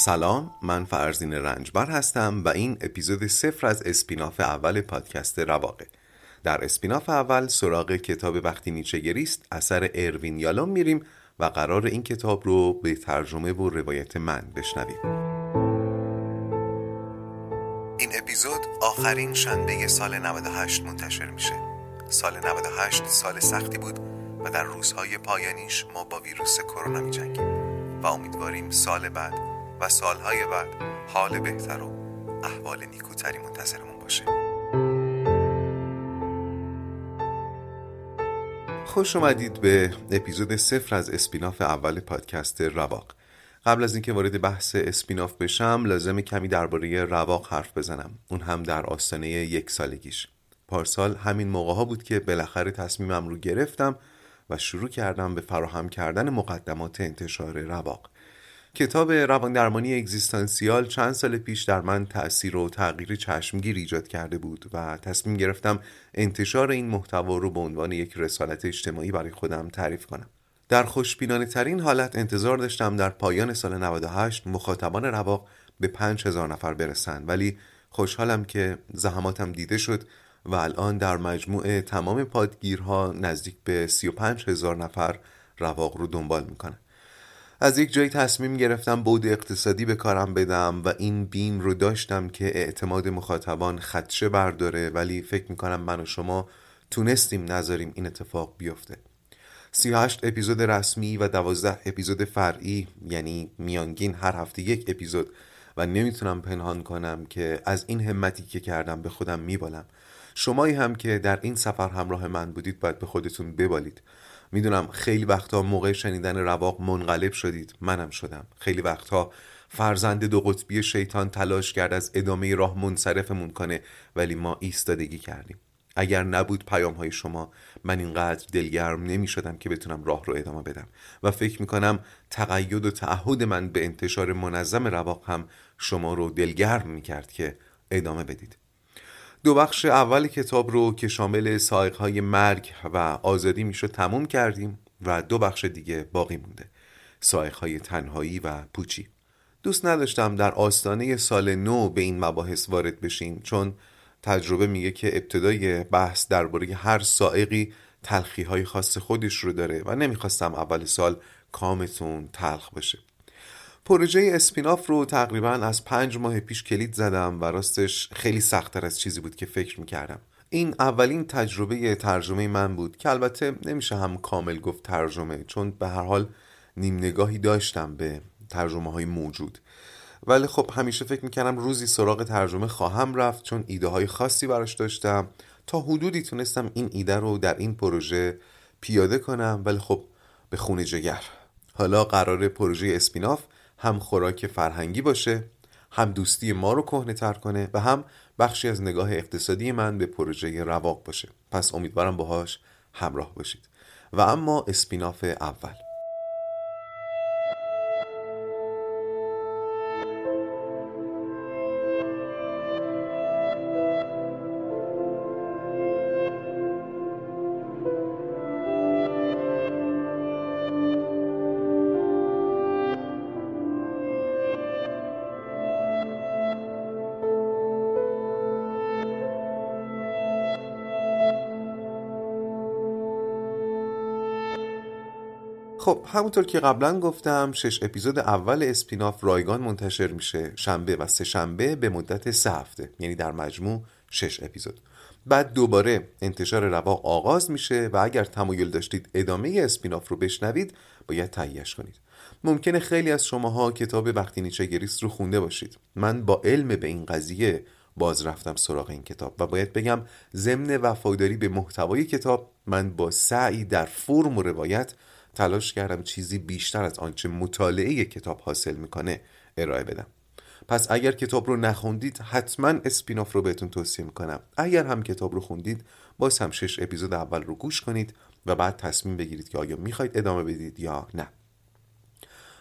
سلام من فرزین رنجبر هستم و این اپیزود صفر از spin-off اول پادکست رواقه. در spin-off اول سراغ کتاب وقتی نیچه گریست اثر اروین یالوم میریم و قراره این کتاب رو به ترجمه و روایت من بشنویم. این اپیزود آخرین شنبه سال 98 منتشر میشه. سال 98 سال سختی بود و در روزهای پایانیش ما با ویروس کرونا میجنگیم و امیدواریم سال بعد و سالهای بعد حال بهتر و احوال نیکوتری منتظرمون باشه. خوش اومدید به اپیزود صفر از اسپیناف اول پادکست رواق. قبل از اینکه وارد بحث اسپیناف بشم لازم کمی درباره رواق حرف بزنم. اون هم در آستانه یک سالگیش. پارسال همین موقع ها بود که بالاخره تصمیمم رو گرفتم و شروع کردم به فراهم کردن مقدمات انتشار رواق. کتاب روان درمانی اگزیستانسیال چند سال پیش در من تأثیر و تغییر چشمگیر ایجاد کرده بود و تصمیم گرفتم انتشار این محتوا رو به عنوان یک رسالت اجتماعی برای خودم تعریف کنم. در خوشبینانه ترین حالت انتظار داشتم در پایان سال 98 مخاطبان رواق به 5000 نفر برسند ولی خوشحالم که زحماتم دیده شد و الان در مجموع تمام پادگیرها نزدیک به 35 هزار نفر رواق رو دنبال می‌کنن از یک جایی تصمیم گرفتم بود اقتصادی به کارم بدم و این بیم رو داشتم که اعتماد مخاطبان خدشه برداره ولی فکر می‌کنم من و شما تونستیم نذاریم این اتفاق بیفته. 38 اپیزود رسمی و 12 اپیزود فرعی یعنی میانگین هر هفته یک اپیزود و نمی‌تونم پنهان کنم که از این همتی که کردم به خودم میبالم. شمایی هم که در این سفر همراه من بودید باید به خودتون ببالید. می‌دونم خیلی وقتها موقع شنیدن رواق منقلب شدید. منم شدم. خیلی وقتها فرزند دو قطبی شیطان تلاش کرد از ادامه راه منصرفمون کنه ولی ما ایستادگی کردیم. اگر نبود پیام های شما من اینقدر دلگرم نمی شدم که بتونم راه رو ادامه بدم. و فکر می کنم تقید و تعهد من به انتشار منظم رواق هم شما رو دلگرم می کرد که ادامه بدید. دو بخش اول کتاب رو که شامل سایق های مرگ و آزادی می‌شد تموم کردیم و دو بخش دیگه باقی مونده. سایق های تنهایی و پوچی. دوست نداشتم در آستانه سال نو به این مباحث وارد بشیم چون تجربه میگه که ابتدای بحث درباره هر سائقی تلخی های خاص خودش رو داره و نمی‌خواستم اول سال کامتون تلخ بشه. پروژه اسپیناف رو تقریبا از پنج ماه پیش کلید زدم و راستش خیلی سختتر از چیزی بود که فکر می‌کردم. این اولین تجربه ترجمه من بود که البته نمیشه هم کامل گفت ترجمه چون به هر حال نیم نگاهی داشتم به ترجمه های موجود. ولی خب همیشه فکر می‌کردم روزی سراغ ترجمه خواهم رفت چون ایده های خاصی براش داشتم. تا حدودی تونستم این ایده رو در این پروژه پیاده کنم ولی خب به خونه جگر. حالا قرار پروژه اسپیناف هم خوراک فرهنگی باشه هم دوستی ما رو کهنه تر کنه و هم بخشی از نگاه اقتصادی من به پروژه رواق باشه. پس امیدوارم باهاش همراه باشید. و اما اسپیناف اول. خب همونطور که قبلا گفتم شش اپیزود اول اسپیناف رایگان منتشر میشه شنبه و سه شنبه به مدت سه هفته یعنی در مجموع شش اپیزود. بعد دوباره انتشار رواق آغاز میشه و اگر تمایل داشتید ادامه اسپیناف رو بشنوید باید تهیهش کنید. ممکنه خیلی از شماها کتاب وقتی نیچه گریست رو خونده باشید. من با علم به این قضیه باز رفتم سراغ این کتاب و باید بگم ضمن وفاداری به محتوای کتاب من با سعی در فرم و روایت تلاش کردم چیزی بیشتر از آنچه مطالعه کتاب حاصل می‌کنه ارائه بدم. پس اگر کتاب رو نخوندید حتما اسپیناف رو بهتون توصیه می‌کنم. اگر هم کتاب رو خوندید باز هم شش اپیزود اول رو گوش کنید و بعد تصمیم بگیرید که آیا می‌خواید ادامه بدید یا نه.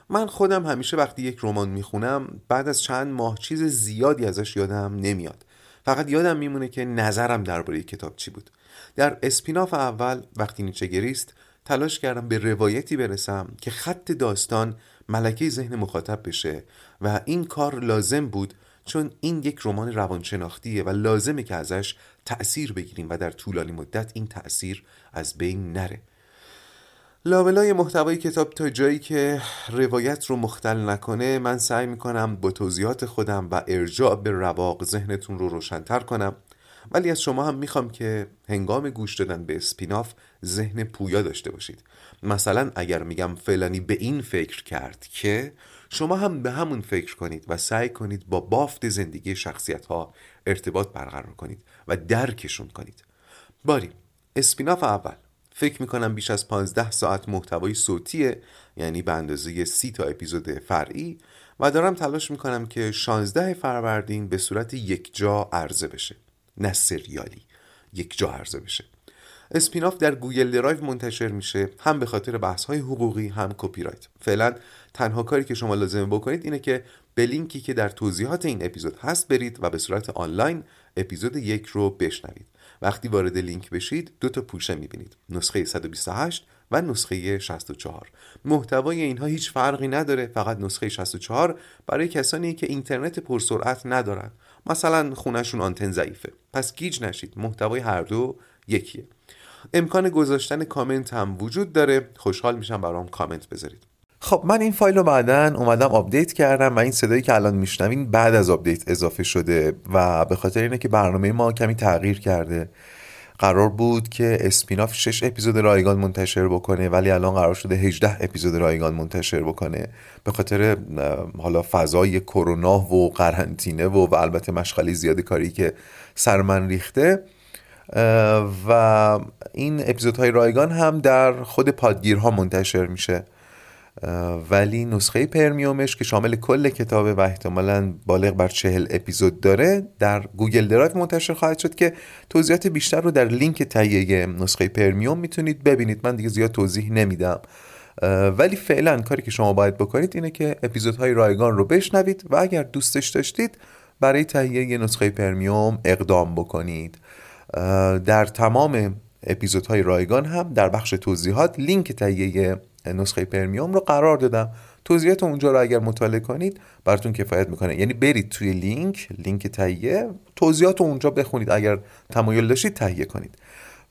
من خودم همیشه وقتی یک رمان می‌خونم بعد از چند ماه چیز زیادی ازش یادم نمیاد. فقط یادم میمونه که نظرم درباره کتاب چی بود. در اسپیناف اول وقتی نیچه گریست تلاش کردم به روایتی برسم که خط داستان ملکه ذهن مخاطب بشه و این کار لازم بود چون این یک رمان روانشناختیه و لازمه که ازش تأثیر بگیریم و در طولانی مدت این تأثیر از بین نره. لابلای محتوای کتاب تا جایی که روایت رو مختل نکنه من سعی می‌کنم با توضیحات خودم و ارجاع به رواق ذهنتون رو روشنتر کنم. ولی از شما هم می‌خوام که هنگام گوش دادن به اسپیناف ذهن پویا داشته باشید. مثلا اگر میگم فلانی به این فکر کرد که شما هم به همون فکر کنید و سعی کنید با بافت زندگی شخصیت ها ارتباط برقرار کنید و درکشون کنید. باری اسپیناف اول. فکر می‌کنم بیش از 15 ساعت محتوای صوتیه یعنی به اندازه سی تا اپیزود فرعی و دارم تلاش می‌کنم که 16 فروردین به صورت یک جا عرضه بشه. نه سریالی یک جا عرضه بشه. spin-off در Google Drive منتشر میشه هم به خاطر بحث های حقوقی هم کپی رایت فعلا تنها کاری که شما لازمه بکنید اینه که به لینکی که در توضیحات این اپیزود هست برید و به صورت آنلاین اپیزود یک رو بشنوید. وقتی وارد لینک بشید دو تا پوشه می‌بینید. نسخه 128 و نسخه 64 محتوای اینها هیچ فرقی نداره فقط نسخه 64 برای کسانی که اینترنت پرسرعت ندارن. مثلا خونه‌شون آنتن ضعیفه. پس گیج نشید. محتوای هر دو یکیه. امکان گذاشتن کامنت هم وجود داره. خوشحال میشم برام کامنت بذارید. خب من این فایل رو بعدا اومدم update کردم و این صدایی که الان میشنوین بعد از update اضافه شده و به خاطر اینه که برنامه ما کمی تغییر کرده. قرار بود که spin-off 6 اپیزود رایگان منتشر بکنه ولی الان قرار شده 18 اپیزود رایگان منتشر بکنه. به خاطر حالا فضای کرونا و قرنطینه و, و البته مشغله زیاد کاری که سر من ریخته. و این اپیزودهای رایگان هم در خود پادگیرها منتشر میشه. ولی نسخه premium ش که شامل کل کتابه و احتمالا بالغ بر چهل اپیزود داره در Google Drive منتشر خواهد شد که توضیحات بیشتر رو در لینک تهیه نسخه premium می‌تونید ببینید. من دیگه زیاد توضیح نمیدم. ولی فعلا کاری که شما باید بکنید اینه که اپیزودهای رایگان رو بشنوید و اگر دوستش داشتید برای تهیه نسخه premium اقدام بکنید. در تمام اپیزودهای رایگان هم در بخش توضیحات لینک تهیه نسخه premium رو قرار دادم. توضیحات اونجا رو اگر مطالعه کنید براتون کفایت می‌کنه. یعنی برید توی لینک لینک تهیه توضیحات رو اونجا بخونید. اگر تمایل داشتید تهیه کنید.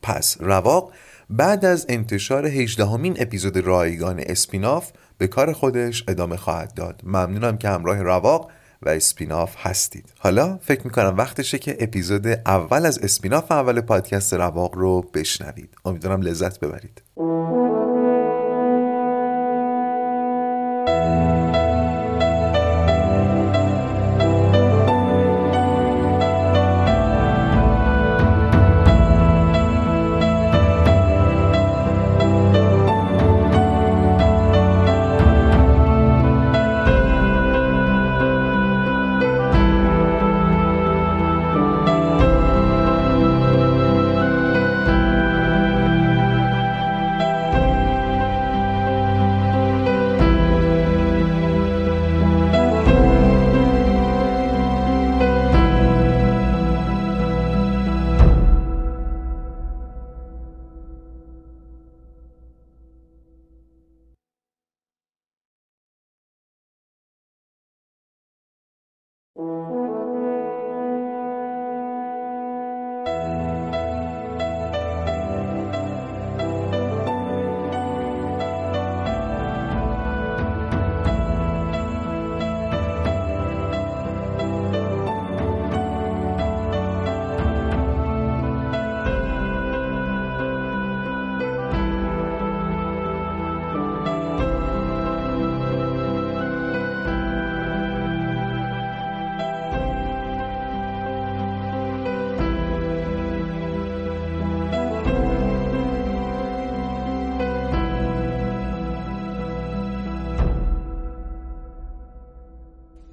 پس رواق بعد از انتشار 18 همین اپیزود رایگان اسپیناف به کار خودش ادامه خواهد داد. ممنونم که همراه رواق و اسپیناف هستید. حالا فکر می‌کنم وقتشه که اپیزود اول از اسپیناف اول پادکست رواق رو بشنوید. امیدوارم لذت ببرید. Mm-hmm.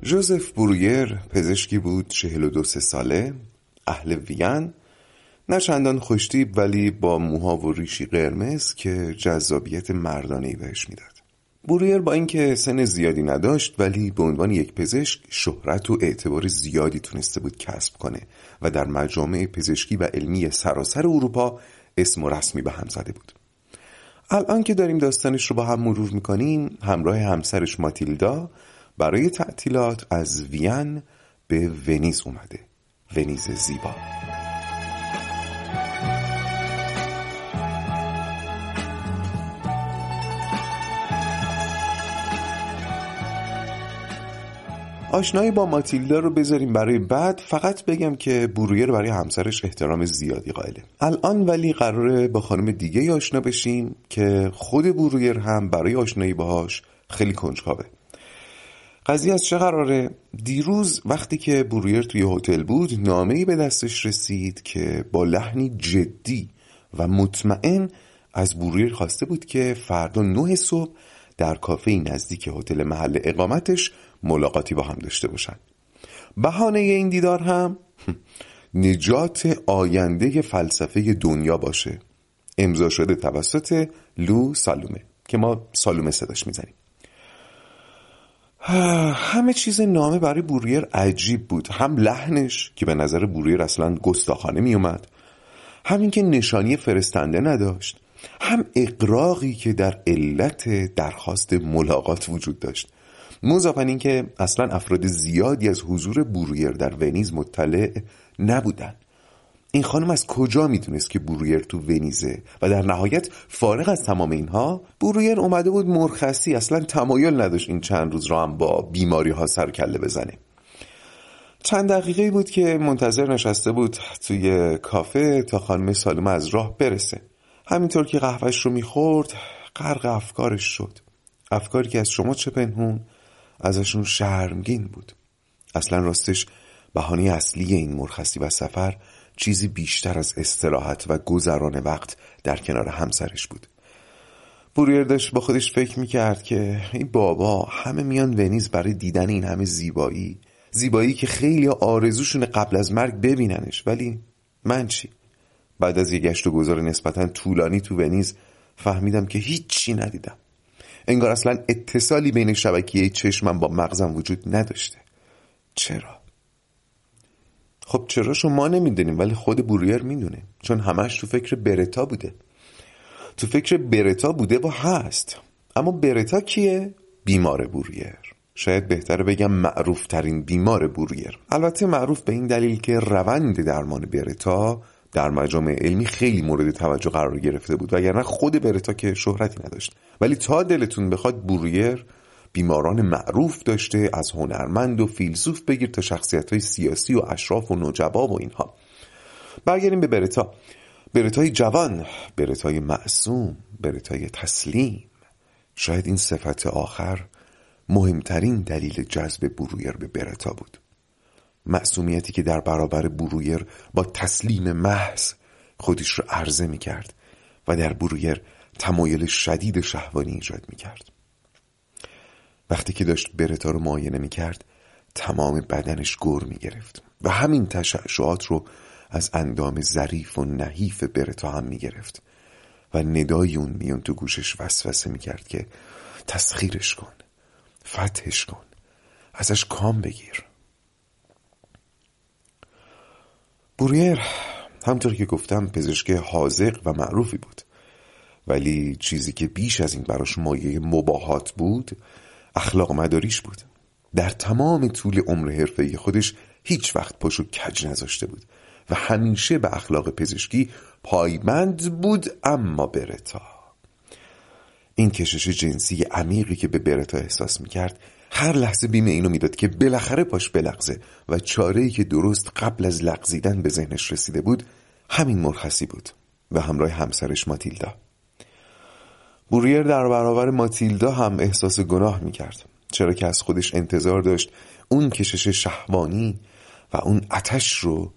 جوزف برویر پزشکی بود چهل و دو ساله اهل وین نه چندان خوشتیب ولی با موها و ریشی قرمز که جذابیت مردانه بهش می‌داد. برویر با اینکه سن زیادی نداشت ولی به عنوان یک پزشک شهرت و اعتبار زیادی تونسته بود کسب کنه و در مجامع پزشکی و علمی سراسر اروپا اسم و رسمی به هم زده بود. الان که داریم داستانش رو با هم مرور می‌کنیم همراه همسرش ماتیلدا برای تعطیلات از وین به ونیز اومده. ونیز زیبا. آشنایی با ماتیلدا رو بذاریم برای بعد. فقط بگم که برویر برای همسرش احترام زیادی قائله. الان ولی قراره با خانم دیگه آشنا بشیم که خود برویر هم برای آشنایی باهاش خیلی کنجکاوه. قضیه از چه قراره؟ دیروز وقتی که برویر توی هتل بود نامه‌ای به دستش رسید که با لحنی جدی و مطمئن از برویر خواسته بود که فردا نه صبح در کافه نزدیک هتل محل اقامتش ملاقاتی با هم داشته باشن. بهانه این دیدار هم نجات آینده فلسفه دنیا باشه. امضا شده توسط لو سالومه که ما سالومه صداش می‌زنیم. همه چیز نامه برای بوریر عجیب بود. هم لحنش که به نظر بوریر اصلا گستاخانه می اومد همین که نشانی فرستنده نداشت. هم اقراقی که در علت درخواست ملاقات وجود داشت. مضافن اینکه اصلا افراد زیادی از حضور بورویر در ونیز مطلع نبودن این خانم از کجا می‌دونست که بورویر تو ونیزه؟ و در نهایت فارغ از تمام اینها بورویر اومده بود مرخصی اصلا تمایل نداشت این چند روز را هم با بیماری ها سر کله بزنه. چند دقیقه بود که منتظر نشسته بود توی کافه تا خانم سالمه از راه برسه. همینطور که قهوهش رو می‌خورد غرق افکارش شد. افکاری که از شما چه پنهون ازشون شرمگین بود. اصلا راستش بهانه اصلی این مرخصی و سفر چیزی بیشتر از استراحت و گذران وقت در کنار همسرش بود بوریر داشت با خودش فکر می‌کرد که این بابا همه میان ونیز برای دیدن این همه زیبایی زیبایی که خیلی آرزوشون قبل از مرگ ببیننش ولی من چی؟ بعد از یه گشت و گذار نسبتا طولانی تو ونیز فهمیدم که هیچی ندیدم انگار اصلا اتصالی بین شبکیه چشمم با مغزم وجود نداشته چرا؟ خب چرا ما نمی‌دونیم ولی خود بوریر می‌دونه. چون همش تو فکر برتا بوده. تو فکر برتا بوده و هست. اما برتا کیه؟ بیمار بوریر. شاید بهتره بگم معروف ترین بیمار بوریر. البته معروف به این دلیل که روند درمان برتا در مجامع علمی خیلی مورد توجه قرار گرفته بود. وگرنه خود برتا که شهرتی نداشت. ولی تا دلتون بخواد بوریر بیماران معروف داشته از هنرمند و فیلسوف بگیر تا شخصیت های سیاسی و اشراف و نجبا و اینها. برگردیم به برتا. برتای جوان برتای معصوم برتای تسلیم. شاید این صفت آخر مهمترین دلیل جذب برویر به برتا بود. معصومیتی که در برابر برویر با تسلیم محض خودش رو عرضه می کرد و در برویر تمایل شدید شهوانی ایجاد می کرد وقتی که داشت برتا رو معاینه می کرد تمام بدنش گر می گرفت و همین تشعشعات رو از اندام ظریف و نحیف برتا هم می گرفت و ندای اون میون تو گوشش وسوسه می کرد که تسخیرش کن فتحش کن ازش کام بگیر. بوریر همطور که گفتم پزشک حاضق و معروفی بود. ولی چیزی که بیش از این براش مایه مباهات بود اخلاق مداریش بود. در تمام طول عمر حرفه خودش هیچ وقت پشو کج نذاشته بود و همیشه به اخلاق پزشکی پایبند بود اما برتا. این کشش جنسی عمیقی که به برتا احساس می‌کرد هر لحظه بیم اینو می‌داد که بالاخره پاش بلغزه و چاره که درست قبل از لغزیدن به ذهنش رسیده بود همین مرخصی بود و همراه همسرش ماتیلدا. بوریر در برابر ماتیلدا هم احساس گناه می‌کرد. چرا که از خودش انتظار داشت اون کشش شهوانی و اون اتش رو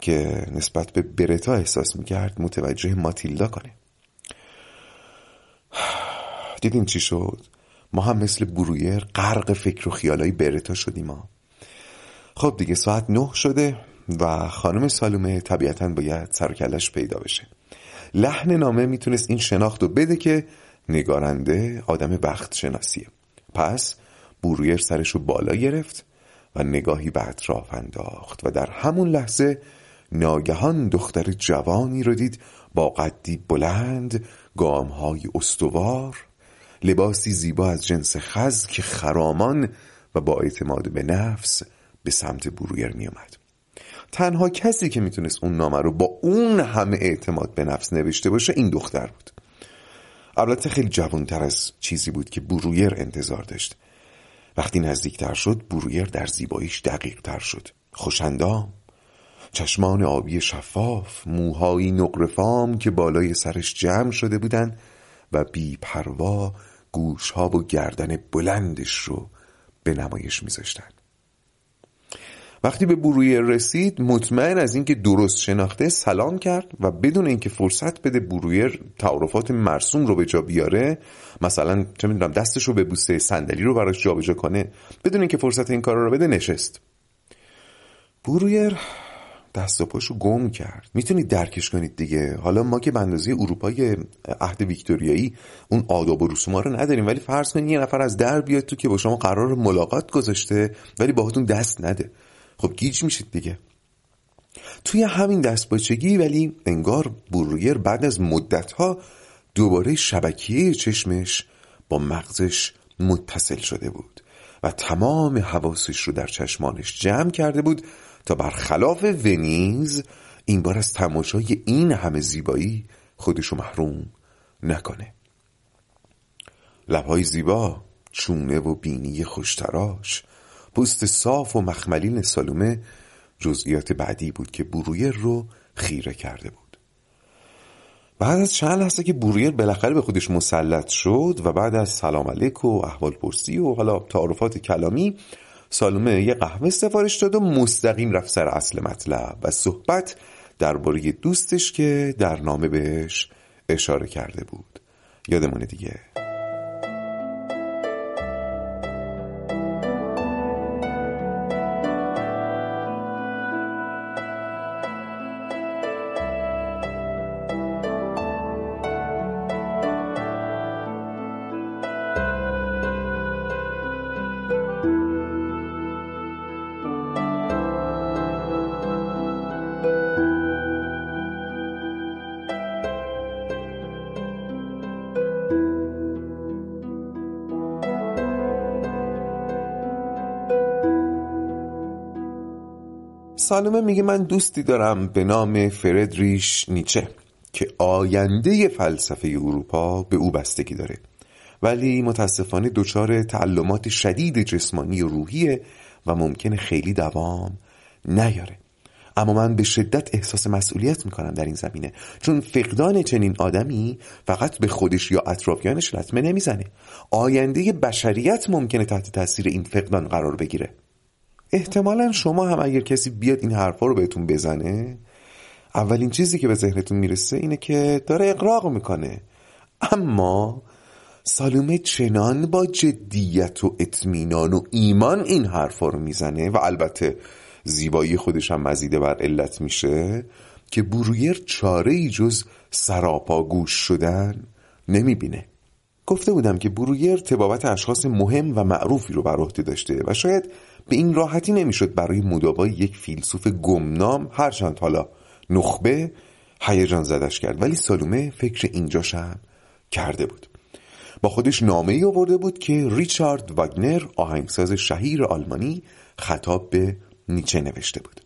که نسبت به برتا احساس می‌کرد متوجه ماتیلدا کنه. دیدین چی شد؟ ما هم مثل برویر غرق فکر و خیالای برتا شدیم ما خب دیگه ساعت نه شده و خانم سالومه طبیعتا باید سرکلش پیدا بشه. لحن نامه می‌تونست این شناخت رو بده که نگارنده آدم وقت شناسیه پس برویر سرش رو بالا گرفت و نگاهی به اطراف انداخت و در همون لحظه ناگهان دختر جوانی رو دید با قدی بلند گامهای استوار لباسی زیبا از جنس خز که خرامان و با اعتماد به نفس به سمت برویر می اومد. تنها کسی که می‌تونست اون نامه رو با اون همه اعتماد به نفس نوشته باشه این دختر بود. البته خیلی جوانتر از چیزی بود که برویر انتظار داشت. وقتی نزدیکتر شد برویر در زیباییش دقیق تر شد. خوشندام چشمان آبی شفاف موهایی نقرفام که بالای سرش جمع شده بودن و بی پروا گوشها و گردن بلندش رو به نمایش میذاشتن. وقتی به برویر رسید مطمئن از اینکه درست شناخته سلام کرد و بدون اینکه فرصت بده برویر تعارفات مرسوم رو به جا بیاره مثلا چه می‌دونم دستش رو بوسه صندلی رو براش جابجا کنه بدون اینکه فرصت این کار رو بده نشست. برویر دست و پاشو گم کرد. می‌تونید درکش کنید دیگه. حالا ما که به اندازه اروپای عهد ویکتوریایی اون آداب و رسوم رو نداریم ولی فرض کنید یه نفر از در بیاد تو که با شما قرار ملاقات گذاشته ولی باهاتون دست نده. خب گیج میشید دیگه. توی همین دست باچگی ولی انگار برویر بعد از مدتها دوباره شبکیه چشمش با مغزش متصل شده بود و تمام حواسش رو در چشمانش جمع کرده بود تا برخلاف ونیز این بار از تماشای این همه زیبایی خودشو محروم نکنه. لبهای زیبا چونه و بینی خوشتراش پوست صاف و مخملین سالومه جزئیات بعدی بود که برویر رو خیره کرده بود. بعد از چند لحظه که برویر بالاخره به خودش مسلط شد و بعد از سلام علیک و احوال پرسی و حالا تعارفات کلامی سالومه یه قهوه سفارش داد و مستقیم رفت سر اصل مطلب و صحبت درباره دوستش که در نامه بهش اشاره کرده بود. یادمونه دیگه. سالمه میگه من دوستی دارم به نام فردریش نیچه که آینده فلسفه اروپا به او بستگی داره. ولی متاسفانه دچار تعلمات شدید جسمانی و روحیه و ممکنه خیلی دوام نیاره. اما من به شدت احساس مسئولیت می‌کنم در این زمینه چون فقدان چنین آدمی فقط به خودش یا اطرافیانش لطمه نمی‌زنه. آینده بشریت ممکنه تحت تاثیر این فقدان قرار بگیره. احتمالا شما هم اگر کسی بیاد این حرفا رو بهتون بزنه اولین چیزی که به ذهنتون می‌رسه اینه که داره اقراق می‌کنه. اما سالومه چنان با جدیت و اطمینان و ایمان این حرفا رو می‌زنه و البته زیبایی خودش هم مزیده بر علت میشه که برویر چاره ای جز سراپا گوش شدن نمی‌بینه. گفته بودم که برویر تبابت اشخاص مهم و معروفی رو بر عهده داشته و شاید به این راحتی نمی‌شد برای مدابای یک فیلسوف گمنام هرچند حالا نخبه هیجان زدش کرد. ولی سالومه فکر اینجاش هم کرده بود. با خودش نامه ای آورده بود که ریچارد واگنر آهنگساز شهیر آلمانی خطاب به نیچه نوشته بود.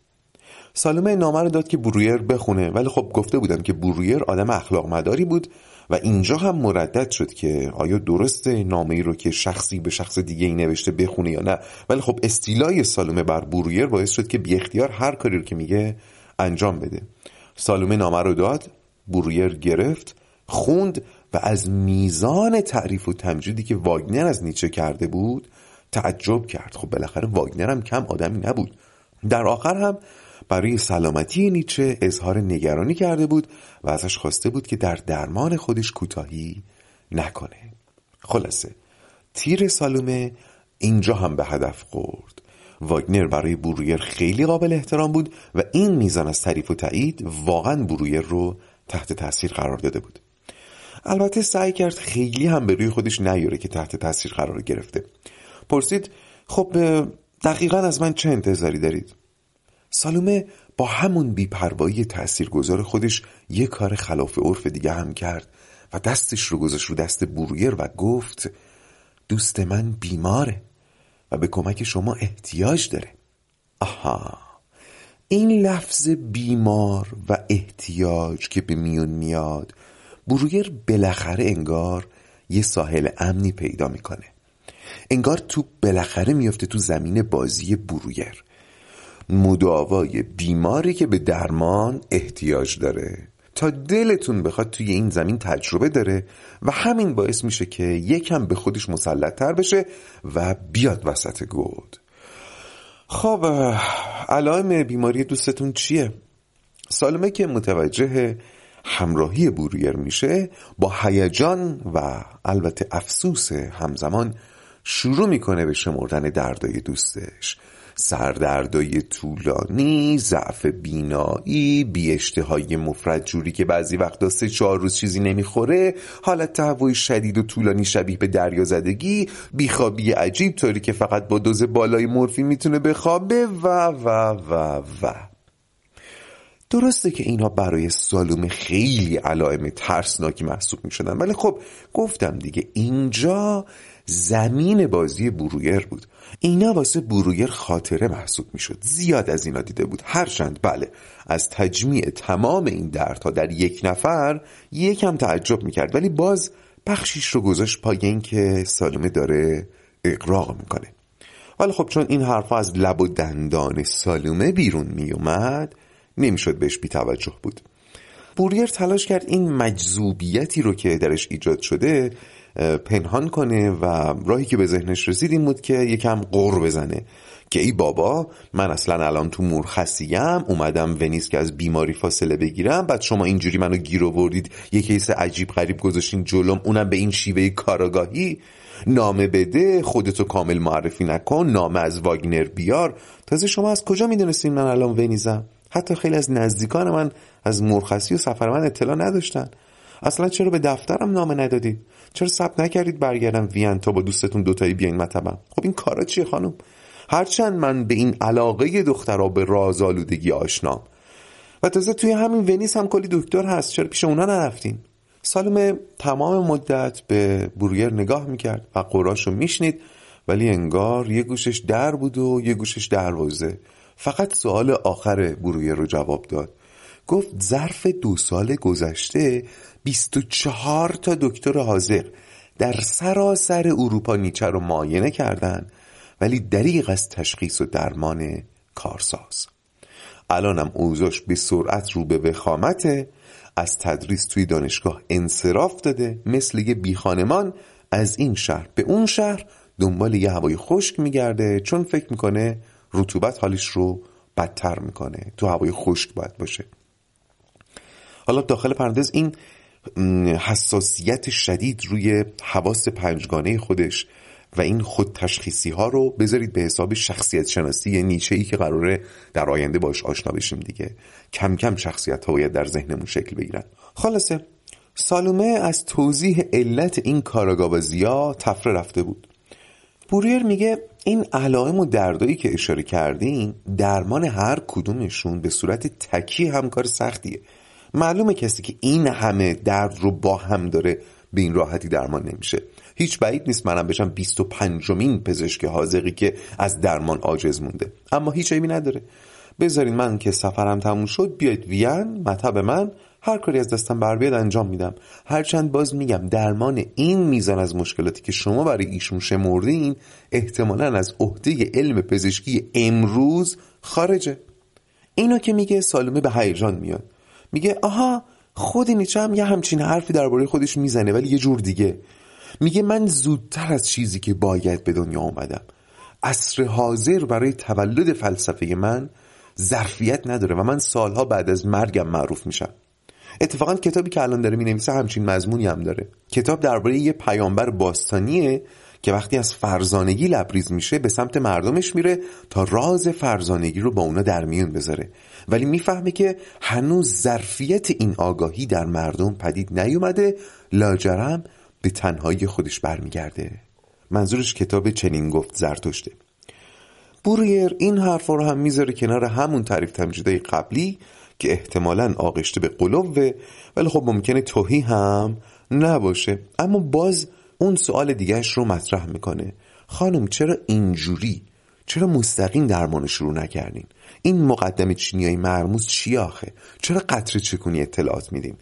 سالومه نامه رو داد که برویر بخونه. ولی خب گفته بودم که برویر آدم اخلاق مداری بود. و اینجا هم مردد شد که آیا درسته نامه ای رو که شخصی به شخص دیگه ای نوشته بخونه یا نه؟ ولی خب استیلای سالومه بر برویر باعث شد که بی اختیار هر کاری رو که میگه انجام بده. سالومه نامه رو داد برویر گرفت خوند و از میزان تعریف و تمجیدی که واگنر از نیچه کرده بود تعجب کرد. خب بالاخره واگنر هم کم آدمی نبود. در آخر هم برای سلامتی نیچه اظهار نگرانی کرده بود و ازش خواسته بود که در درمان خودش کوتاهی نکنه. خلاصه تیر سالومه اینجا هم به هدف خورد. واگنر برای برویر خیلی قابل احترام بود و این میزان از تعریف و تایید واقعا برویر رو تحت تاثیر قرار داده بود. البته سعی کرد خیلی هم به روی خودش نیاره که تحت تاثیر قرار گرفته. پرسید خب دقیقا از من چه انتظاری دارید؟ سالومه با همون بیپروایی تأثیر گذار خودش یه کار خلاف عرف دیگه هم کرد و دستش رو گذاشت رو دست برویر و گفت دوست من بیماره و به کمک شما احتیاج داره. آها. این لفظ بیمار و احتیاج که به میون میاد برویر بالاخره انگار یه ساحل امنی پیدا می‌کنه. انگار تو بالاخره میفته تو زمین بازی برویر مداوای بیماری که به درمان احتیاج داره. تا دلتون بخواد توی این زمین تجربه داره و همین باعث میشه که یکم به خودش مسلط تر بشه و بیاد وسط گود. خب علائم بیماری دوستتون چیه؟ سالمه که متوجه همراهی برویر میشه با هیجان و البته افسوس همزمان شروع می‌کنه به شمردن دردای دوستش. سردردای طولانی ضعف بینایی بی اشتهای مفرد جوری که بعضی وقتا سه چهار روز چیزی نمی‌خوره. حالت تهوع شدید و طولانی شبیه به دریا زدگی بیخوابی عجیب طوری که فقط با دوز بالای مورفی می‌تونه بخوابه. و و و و. درسته که اینها برای سالوم خیلی علائم ترسناکی محسوب می شدن ولی خب گفتم دیگه اینجا زمین بازی برویر بود. اینا واسه برویر خاطره محسوب می‌شد. زیاد از اینا دیده بود. هرچند بله از تجمیع تمام این دردها در یک نفر یکم تعجب می‌کرد. ولی باز بخشیش رو گذاشت پای اینکه سالمه داره اقراق می‌کنه. ولی خب چون این حرفها از لب و دندان سالومه بیرون میومد نمی‌شد بهش بیتوجه بود. بوریر تلاش کرد این مجذوبیتی رو که درش ایجاد شده پنهان کنه و راهی که به ذهنش رسید این بود که یکم قر بزنه که ای بابا من اصلا الان تو مرخصیم اومدم ونیز که از بیماری فاصله بگیرم بعد شما اینجوری منو گیر آوردید یه کیس عجیب غریب گذاشتین جلوم اونم به این شیوه کاراگاهی؟ نامه بده خودتو کامل معرفی نکن نامه از واگنر بیار. تازه شما از کجا می‌دونستین من الان ونیزم؟ حتی خیلی از نزدیکان من از مرخصی و سفر من اطلاع نداشتن. اصلا چرا به دفترم نامه ندادید چرا ثبت نکردید برگردم وین تا با دوستتون دوتایی بیاین مطبم خب این کارا چیه خانم؟ هرچند من به این علاقه دخترها به رازآلودگی آشنام. و تازه توی همین ونیس هم کلی دکتر هست چرا پیش اونا نرفتین؟ سالم تمام مدت به برویر نگاه می‌کرد و قراشو میشنید ولی انگار یه گوشش در بود و یه گوشش دروازه. فقط سوال آخر برویر رو جواب داد. گفت ظرف دو سال گذشته 24 تا دکتر حاضر در سراسر اروپا نیچه رو معاینه کردن ولی دریغ از تشخیص و درمان کارساز. الانم اوزاش به سرعت رو به وخامته از تدریس توی دانشگاه انصراف داده مثل یه بیخانمان از این شهر به اون شهر دنبال یه هوای خشک میگرده چون فکر می‌کنه رطوبت حالش رو بدتر می‌کنه. تو هوای خشک باید باشه. حالا داخل پرندز این حساسیت شدید روی حواس پنجگانه خودش و این خود تشخیصی ها رو بذارید به حساب شخصیت شناسی نیچه ای که قراره در آینده باش آشنا بشیم دیگه. کم کم شخصیت ها باید در ذهنمون شکل بگیرن. خلاصه سالومه از توضیح علت این کاراگاوازی ها تفره رفته بود. بوریر میگه این علائم و دردایی که اشاره کردیم درمان هر کدومشون به صورت تکی هم کار سختیه. معلومه کسی که این همه درد رو با هم داره به این راحتی درمان نمیشه. هیچ بعید نیست منم بشم 25 مین پزشک حاضقی که از درمان عاجز مونده. اما هیچ عیبی نداره. بذارین من که سفرم تموم شد بیاید وین مطب من هر کاری از دستم بر بیاد انجام میدم. هرچند باز میگم درمان این میزان از مشکلاتی که شما برای ایشون شمردین احتمالا از عهده علم پزشکی امروز خارجه. اینو که میگه سالمه به هیجان میاد. میگه آها خود نیچه هم یه همچین حرفی درباره خودش می‌زنه ولی یه جور دیگه. میگه من زودتر از چیزی که باید به دنیا آمدم عصر حاضر برای تولد فلسفه من ظرفیت نداره و من سالها بعد از مرگم معروف میشم. اتفاقا کتابی که الان داره می‌نویسه همچین مضمونی هم داره. کتاب درباره یه پیامبر باستانیه که وقتی از فرزانگی لبریز میشه به سمت مردمش میره تا راز فرزانگی رو با اونا در میون بذاره. ولی می‌فهمه که هنوز ظرفیت این آگاهی در مردم پدید نیومده لاجرم به تنهایی خودش برمیگرده. منظورش کتاب چنین گفت زرتشته. بوریر این حرفا رو هم می‌ذاره کنار همون تعریف تمجیدهای قبلی که احتمالا آغشته به قلوه ولی خب ممکنه توهی هم نباشه. اما باز اون سوال دیگهش رو مطرح می‌کنه. خانم چرا اینجوری؟ چرا مستقیم درمان شروع نکردین؟ این مقدم چینیای مرموز چی آخه؟ چرا قطر چکونی اطلاعات میدین؟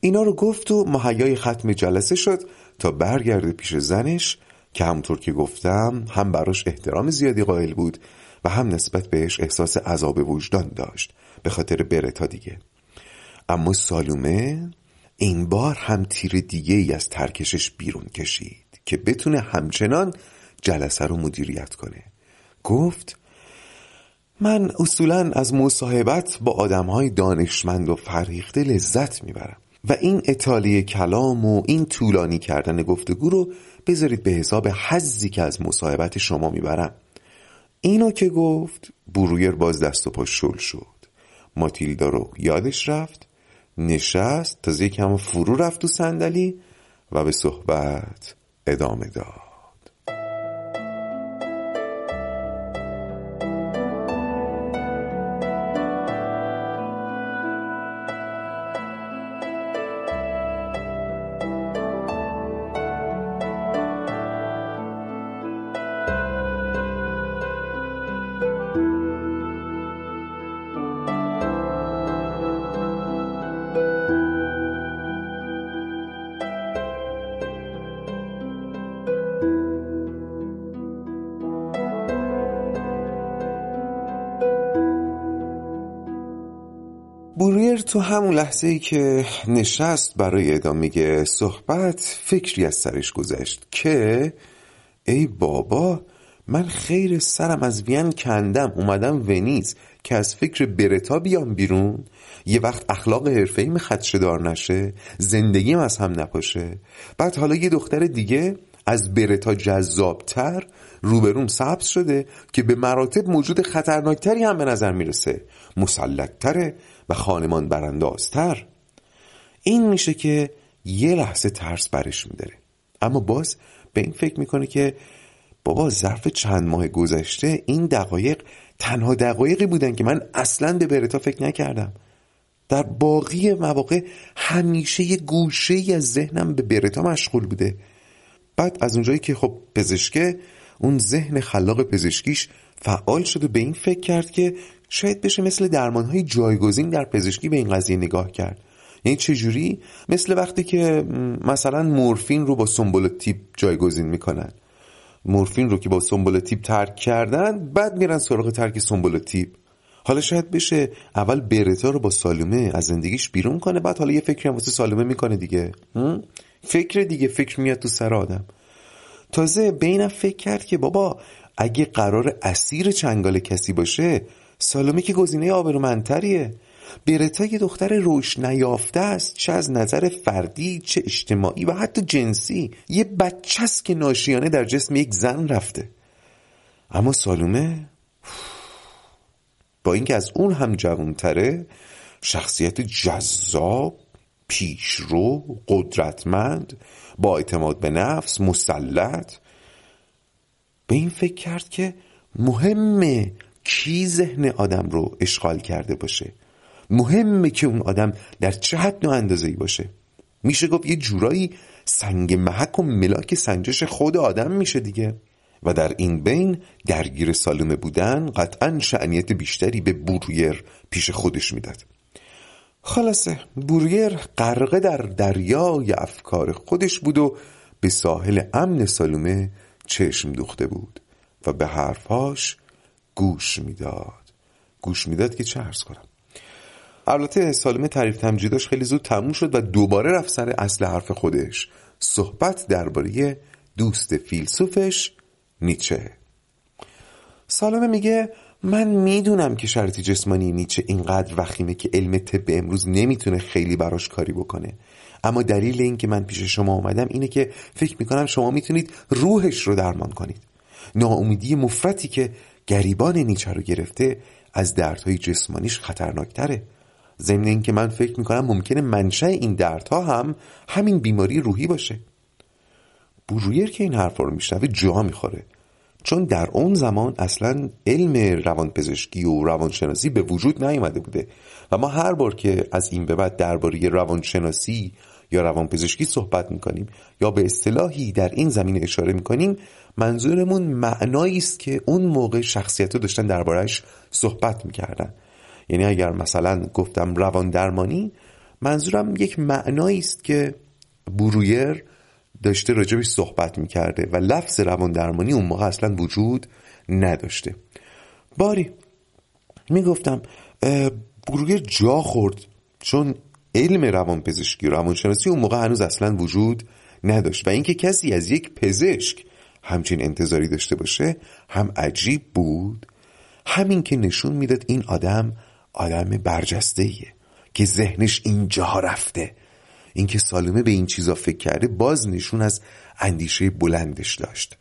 اینا رو گفت و مهیای ختم جلسه شد تا برگرده پیش زنش که همونطور که گفتم هم براش احترام زیادی قائل بود و هم نسبت بهش احساس عذاب وجدان داشت به خاطر برتا دیگه. اما سالومه این بار هم تیر دیگه ای از ترکشش بیرون کشید که بتونه همچنان جلسه رو مدیریت کنه. گفت من اصولا از مصاحبت با آدم های دانشمند و فریخته لذت می‌برم و این اطالیه کلام و این طولانی کردن گفتگو رو بذارید به حساب حزی که از مصاحبت شما می‌برم. اینو که گفت برویر باز دست و پا شل شد. ماتیلدا رو یادش رفت نشست تا یکم فرو رفت تو صندلی و به صحبت ادامه داد. لحظه ای که نشست برای ادامه صحبت فکری از سرش گذشت که ای بابا من خیر سرم از وین کندم اومدم ونیز که از فکر برتا بیام بیرون. یه وقت اخلاق حرفه‌ای خدشه دار نشه زندگیم از هم نپاشه. بعد حالا یه دختر دیگه از برتا جذابتر روبروم سبز شده که به مراتب موجود خطرناکتری هم به نظر می‌رسه. مسلطتره و خانمان براندازتر این میشه که یه لحظه ترس برش میداره. اما باز به این فکر می‌کنه که بابا ظرف چند ماه گذشته این دقایق تنها دقایقی بودن که من اصلا به برتا فکر نکردم. در باقی مواقع همیشه یه گوشه از ذهنم به برتا مشغول بوده. بعد از اونجایی که خب پزشکه اون ذهن خلاق پزشکیش فعال شد و به این فکر کرد که شاید بشه مثل درمانهای جایگزین در پزشکی به این قضیه نگاه کرد. یعنی چجوری؟ مثل وقتی که مثلا مورفین رو با سمبولوتیپ جایگزین می‌کنن. مورفین رو که با سمبولوتیپ ترک کردن بعد میرن سراغ ترک سمبولوتیپ حالا شاید بشه اول برتا رو با سالومه از زندگیش بیرون کنه بعد حالا یه فکری هم واسه سالومه می‌کنه دیگه. فکر دیگه فکر میاد تو سر آدم. تازه بینم فکر کرد که بابا اگه قرار اسیر چنگال کسی باشه سالومه که گزینه آبرومندتریه. برتا یه دختر روش نیافته است چه از نظر فردی چه اجتماعی و حتی جنسی. یه بچه است که ناشیانه در جسم یک زن رفته. اما سالومه با اینکه از اون هم جوانتره شخصیت جذاب پیشرو قدرتمند با اعتماد به نفس مسلط. به این فکر کرد که مهمه کی ذهن آدم رو اشغال کرده باشه. مهمه که اون آدم در چه حد و اندازه باشه. میشه گفت یه جورایی سنگ محک و ملاک سنجش خود آدم میشه دیگه. و در این بین درگیر سالمه بودن قطعا شعنیت بیشتری به بورویر پیش خودش می‌داد. خلاصه بوریر غرقه در دریای افکار خودش بود و به ساحل امن سالومه چشم دوخته بود و به حرفهاش گوش می‌داد. گوش می‌داد که چه عرض کنم. البته سالمه تعریف تمجیداش خیلی زود تموم شد و دوباره رفت سر اصل حرف خودش. صحبت درباره دوست فیلسوفش نیچه. سالمه میگه من می‌دونم که شرط جسمانی نیچه اینقدر وخیمه که علم طب امروز نمی‌تونه خیلی براش کاری بکنه. اما دلیل این که من پیش شما اومدم اینه که فکر می‌کنم شما می‌تونید روحش رو درمان کنید. ناامیدی مفرتی که گریبان نیچه رو گرفته از دردهای جسمانیش خطرناکتره. ضمن اینکه من فکر می‌کنم ممکنه منشأ این دردها هم همین بیماری روحی باشه. بورویر که این حرفا رو میشنوه جا می‌خوره. چون در اون زمان اصلا علم روانپزشکی و روانشناسی به وجود نیامده بوده. و ما هر بار که از این به بعد درباره روانشناسی یا روانپزشکی صحبت می‌کنیم یا به اصطلاحی در این زمینه اشاره می‌کنیم منظورمون معنایی است که اون موقع شخصیت رو داشتن دربارهش صحبت می‌کردن. یعنی اگر مثلا گفتم روان درمانی منظورم یک معنایی است که برویر داشته راجبش صحبت می‌کرده و لفظ روان درمانی اون موقع اصلا وجود نداشته. باری می‌گفتم برویر جا خورد چون علم روانپزشکی و روانشناسی اون موقع هنوز اصلا وجود نداشت و اینکه کسی از یک پزشک همچین انتظاری داشته باشه هم عجیب بود. همین که نشون می‌داد این آدم آدم برجسته که ذهنش اینجا رفته. اینکه سالمه به این چیزا فکر کرده باز نشون از اندیشه بلندش داشت.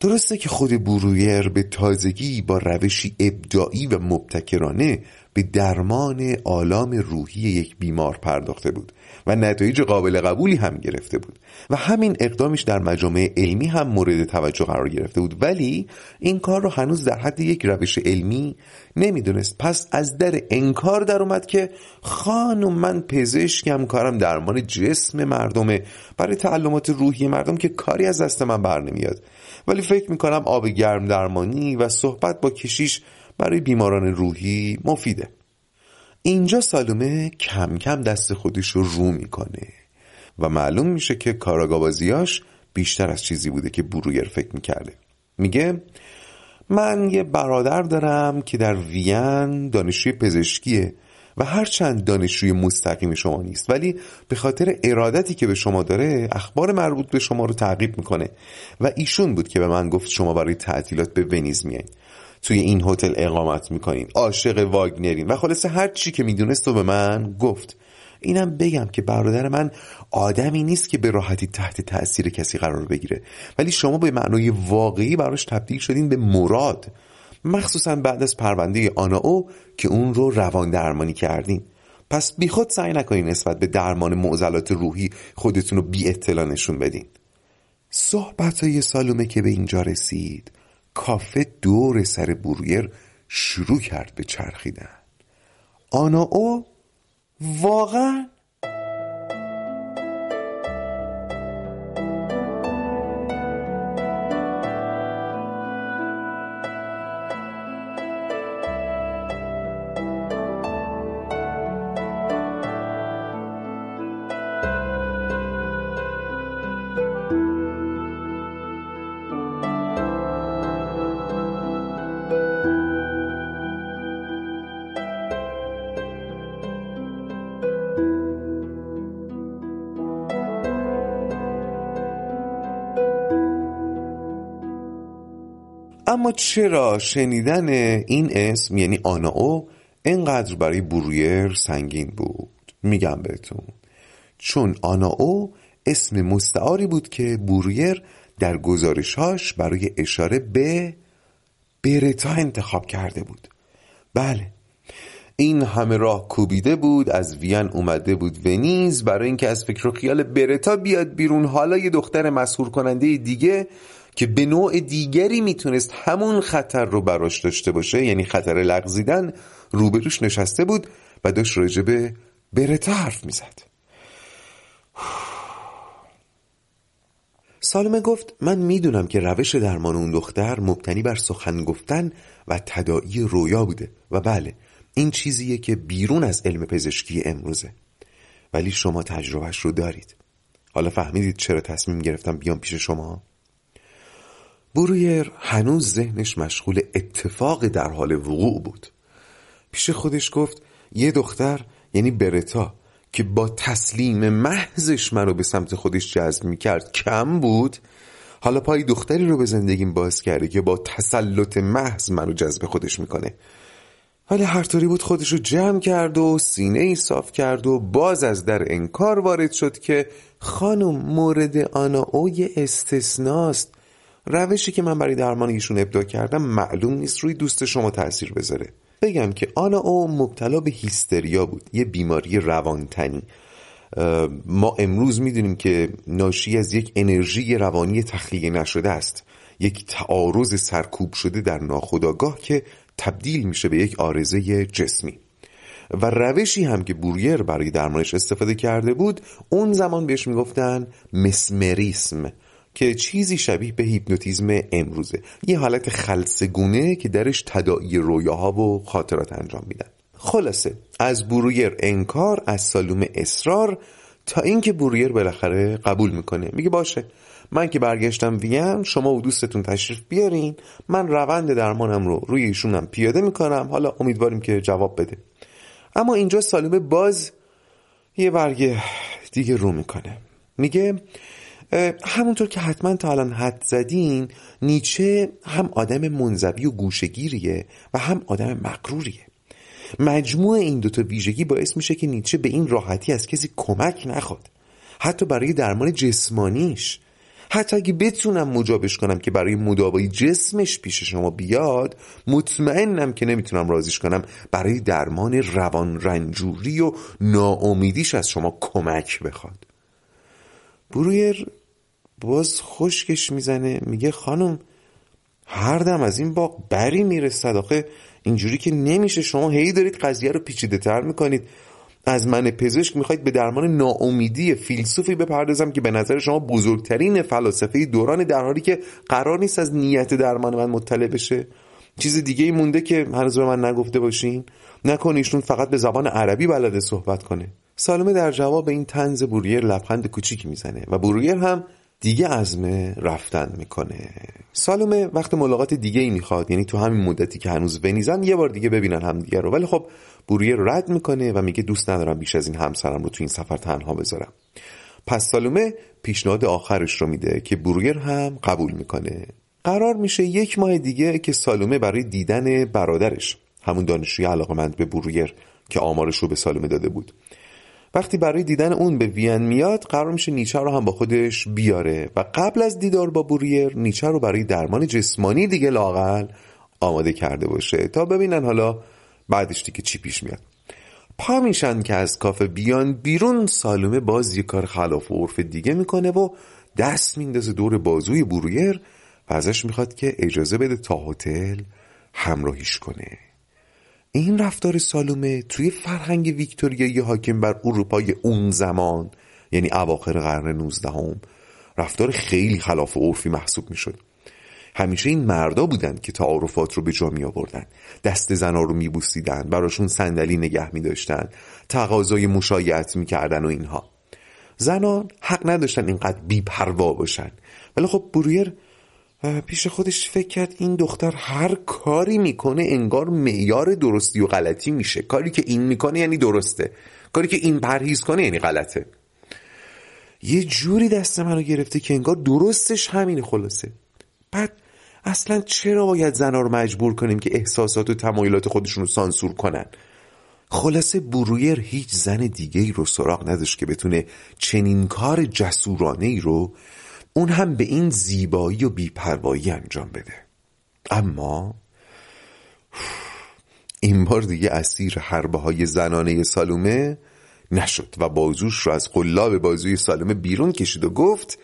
درسته که خود برویر به تازگی با روشی ابداعی و مبتکرانه به درمان آلام روحی یک بیمار پرداخته بود و نتایج قابل قبولی هم گرفته بود و همین اقدامش در مجامع علمی هم مورد توجه قرار گرفته بود. ولی این کار رو هنوز در حد یک روش علمی نمی‌دونست. پس از در انکار در اومد که خانم من پزشکم کارم درمان جسم مردمه. برای تعلمات روحی مردم که کاری از دست من بر نمیاد. ولی فکر می‌کنم آب گرم درمانی و صحبت با کشیش برای بیماران روحی مفیده. اینجا سالومه کم کم دست خودش رو رو می‌کنه و معلوم میشه که کاراگاوازیاش بیشتر از چیزی بوده که برویر فکر می‌کرده. میگه من یه برادر دارم که در وین دانشجوی پزشکیه و هرچند دانشجوی مستقیم شما نیست ولی به خاطر ارادتی که به شما داره اخبار مربوط به شما رو تعقیب می‌کنه و ایشون بود که به من گفت شما برای تعطیلات به ونیز میایین توی این هتل اقامت می‌کنین. عاشق واگنرین. و خلاصه هر چی که می‌دونست و به من گفت. اینم بگم که برادر من آدمی نیست که به راحتی تحت تاثیر کسی قرار بگیره. ولی شما به معنای واقعی براش تبدیل شدین به مراد. مخصوصا بعد از پرونده آنا او که اون رو روان درمانی کردین. پس بیخود سعی نکنین نسبت به درمان معضلات روحی خودتون رو بی اطلاع نشون بدین. صحبت های سالومه که به اینجا رسید. کافه دور سر برویر شروع کرد به چرخیدن. آنا او واقعا اما چرا شنیدن این اسم یعنی او اینقدر برای برویر سنگین بود؟ میگم بهتون. چون او اسم مستعاری بود که برویر در گزارشهاش برای اشاره به برتا انتخاب کرده بود. بله. این همه راه کوبیده بود از وین اومده بود ونیز برای اینکه از فکر و خیال برتا بیاد بیرون. حالا یه دختر مسهور کننده دیگه که به نوع دیگری می‌تونست همون خطر رو براش داشته باشه یعنی خطر لغزیدن روبروش نشسته بود و داشت راجع به برتا حرف می‌زد. سالمه گفت من می‌دونم که روش درمان اون دختر مبتنی بر سخن گفتن و تداعی رویا بوده و بله این چیزیه که بیرون از علم پزشکی امروزه. ولی شما تجربهش رو دارید. حالا فهمیدید چرا تصمیم گرفتم بیام پیش شما؟ برویر هنوز ذهنش مشغول اتفاق در حال وقوع بود. پیش خودش گفت یه دختر یعنی برتا که با تسلیم محضش منو به سمت خودش جذب می‌کرد کم بود. حالا پای دختری رو به زندگیم باز کرده که با تسلط محض منو جذب خودش می‌کنه. ولی هر طوری بود خودش رو جمع کرد و سینه ای صاف کرد و باز از در انکار وارد شد که خانم مورد آنا او یه استثناست. روشی که من برای درمان ایشون ابدا کردم معلوم نیست روی دوست شما تاثیر بذاره. بگم که آنا او مبتلا به هیستریا بود یه بیماری روانتنی. ما امروز می‌دونیم که ناشی از یک انرژی روانی تخلیه نشده است. یک تعارض سرکوب شده در ناخودآگاه که تبدیل میشه به یک آرزه جسمی. و روشی هم که بوریر برای درمانش استفاده کرده بود اون زمان بهش می‌گفتن مسمریسم. که چیزی شبیه به هیپنوتیزم امروزه. یه حالت خلصگونه که درش تداعی رویاها و خاطرات انجام میدن. خلاصه از برویر انکار از سالوم اصرار تا اینکه برویر بالاخره قبول می‌کنه. میگه باشه من که برگشتم ویم شما و دوستتون تشریف بیارین. من روند درمانم رو روی ایشونم پیاده می‌کنم. حالا امیدواریم که جواب بده. اما اینجا سالومه باز یه برگ دیگه رو می‌کنه. میگه همونطور که حتما تا الان حد زدین نیچه هم آدم منزوی و گوشگیریه و هم آدم مقروریه مجموع این دوتا ویژگی باعث میشه که نیچه به این راحتی از کسی کمک نخواد. حتی برای درمان جسمانیش. حتی اگه بتونم مجابش کنم که برای مداوای جسمش پیش شما بیاد مطمئنم که نمی‌تونم رازیش کنم برای درمان روان رنجوری و ناامیدیش از شما کمک بخواد. برویر باز خشکش می‌زنه. میگه خانم هر دم از این باغ بری می‌رسد آخه اینجوری که نمیشه. شما هی دارید قضیه رو پیچیده تر می‌کنید. از من پزشک می‌خواید به درمان ناامیدی فیلسوفی بپردازم که به نظر شما بزرگترین فلاسفه دوران در حالی که قرار نیست از نیت درمان من مطلع بشه. چیز دیگه ای مونده که هنوز به من نگفته باشین. نکن ایشون فقط به زبان عربی بلده صحبت کنه. سالمه در جواب این تنز برویر لبخند کوچیکی می‌زنه و برویر هم دیگه عزم رفتن می‌کنه. سالومه وقت ملاقات دیگه ای می‌خواد. یعنی تو همین مدتی که هنوز ونیزن یه بار دیگه ببینن هم دیگه رو. ولی خب بوریه رد می‌کنه و میگه دوست ندارم بیش از این همسرم رو تو این سفر تنها بذارم. پس سالومه پیشنهاد آخرش رو میده که برویر هم قبول می‌کنه. قرار میشه یک ماه دیگه که سالومه برای دیدن برادرش همون دانشجوی علاقمند به برویر که آمارش رو به سالومه داده بود وقتی برای دیدن اون به وین میاد قرار میشه نیچه رو هم با خودش بیاره و قبل از دیدار با بوریر نیچه رو برای درمان جسمانی دیگه لاقل آماده کرده باشه تا ببینن حالا بعدش دیگه چی پیش میاد. پا میشن که از کافه بیان بیرون سالومه باز یه کار خلاف و عرف دیگه می‌کنه و دست میندازه دور بازوی برویر و ازش می‌خواد که اجازه بده تا هتل همراهیش کنه. این رفتار سالومه توی فرهنگ ویکتوریایی حاکم بر اروپای اون زمان یعنی اواخر قرن 19 هم رفتار خیلی خلاف عرفی محسوب می‌شد. همیشه این مردا بودن که تعارفات رو به جا می آوردن دست زنا رو می بوسیدن براشون صندلی نگه می داشتن تقاضای مشایعت می کردن و اینها. زنان حق نداشتن اینقدر بیپروا باشن. ولی خب برویر پیش خودش فکر کرد این دختر هر کاری می‌کنه انگار معیار درستی و غلطی میشه. کاری که این می‌کنه یعنی درسته. کاری که این پرهیز کنه یعنی غلطه. یه جوری دست منو گرفته که انگار درستش همینه خلاصه. بعد اصلا چرا باید زنها رو مجبور کنیم که احساسات و تمایلات خودشون رو سانسور کنن؟ خلاصه برویر هیچ زن دیگه ای رو سراغ نداشت که بتونه چنین کار جسورانه ای رو اون هم به این زیبایی و بیپروایی انجام بده. اما این بار دیگه اسیر حربه های زنانه سالومه نشد و بازوش رو از قلاب بازوی سالومه بیرون کشید و گفت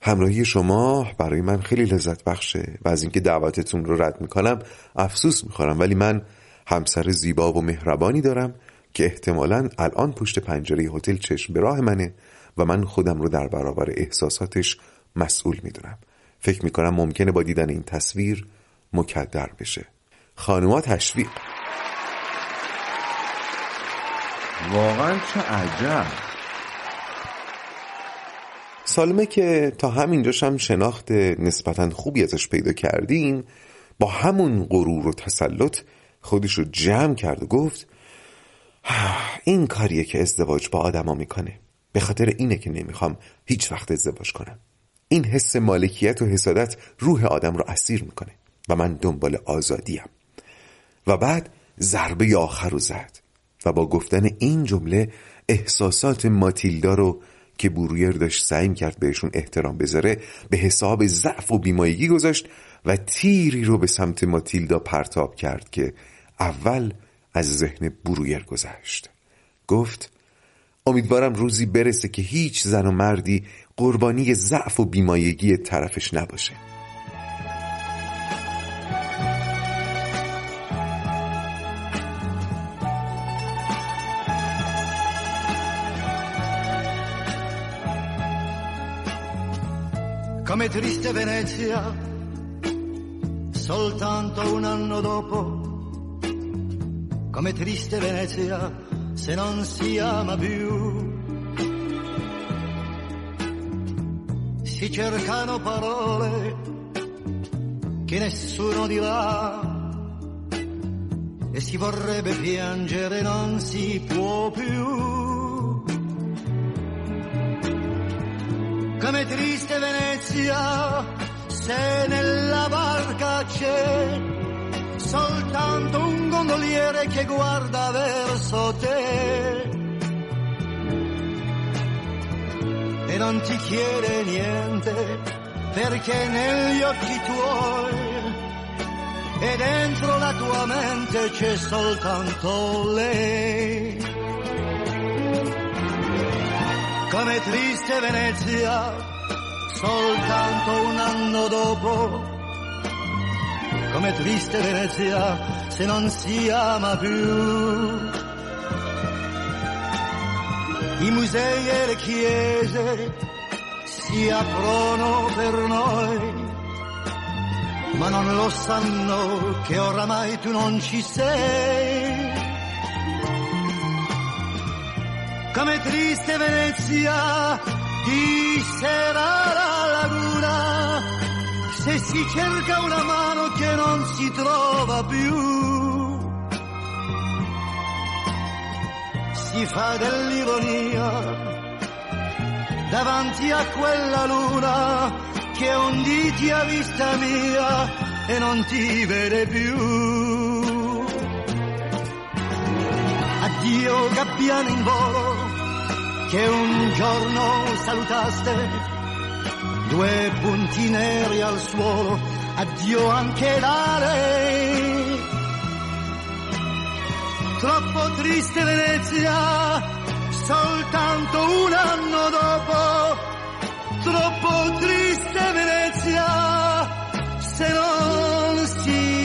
همراهی شما برای من خیلی لذت بخشه و از اینکه دعوتتون رو رد می‌کنم افسوس می‌خورم ولی من همسر زیبا و مهربانی دارم که احتمالا الان پشت پنجره هتل چشم به راه منه و من خودم رو در برابر احساساتش مسئول می‌دونم. فکر می‌کنم ممکنه با دیدن این تصویر مکدر بشه. خانوما تشویق. واقعا چه عجب. سالمه که تا همینجاش هم شناخت نسبتا خوبی ازش پیدا کردیم با همون غرور و تسلط خودش رو جمع کرد و گفت این کاریه که ازدواج با آدما می‌کنه. به خاطر اینه که نمی‌خوام هیچ وقت ازدواج کنم. این حس مالکیت و حسادت روح آدم رو اسیر می‌کنه و من دنبال آزادیم. و بعد ضربه آخر رو زد و با گفتن این جمله احساسات ماتیلدا رو که برویر داشت سعی کرد بهشون احترام بذاره به حساب ضعف و بیمایگی گذاشت و تیری رو به سمت ماتیلدا پرتاب کرد که اول از ذهن برویر گذشت. گفت امیدوارم روزی برسه که هیچ زن و مردی قربانی ضعف و بیمایگی طرفش نباشه. Come triste Venezia, soltanto un anno dopo, come triste Venezia, se non si ama più. Si cercano parole che nessuno dirà e si vorrebbe piangere, non si può più. Come triste Venezia, se nella barca c'è soltanto un gondoliere che guarda verso te. E non ti chiede niente perché negli occhi tuoi e dentro la tua mente c'è soltanto lei. Come triste Venezia, soltanto un anno dopo, come triste Venezia se non si ama più. I musei e le chiese si aprono per noi ma non lo sanno che oramai tu non ci sei. Come triste Venezia di sera la laguna, se si cerca una mano che non si trova più. Si fa dell'ironia davanti a quella luna che un dì ti ha vista mia e non ti vede più. Addio gabbiano in volo che un giorno salutaste, due punti neri al suolo, addio anche da lei. Troppo triste Venezia, soltanto un anno dopo troppo triste Venezia se non si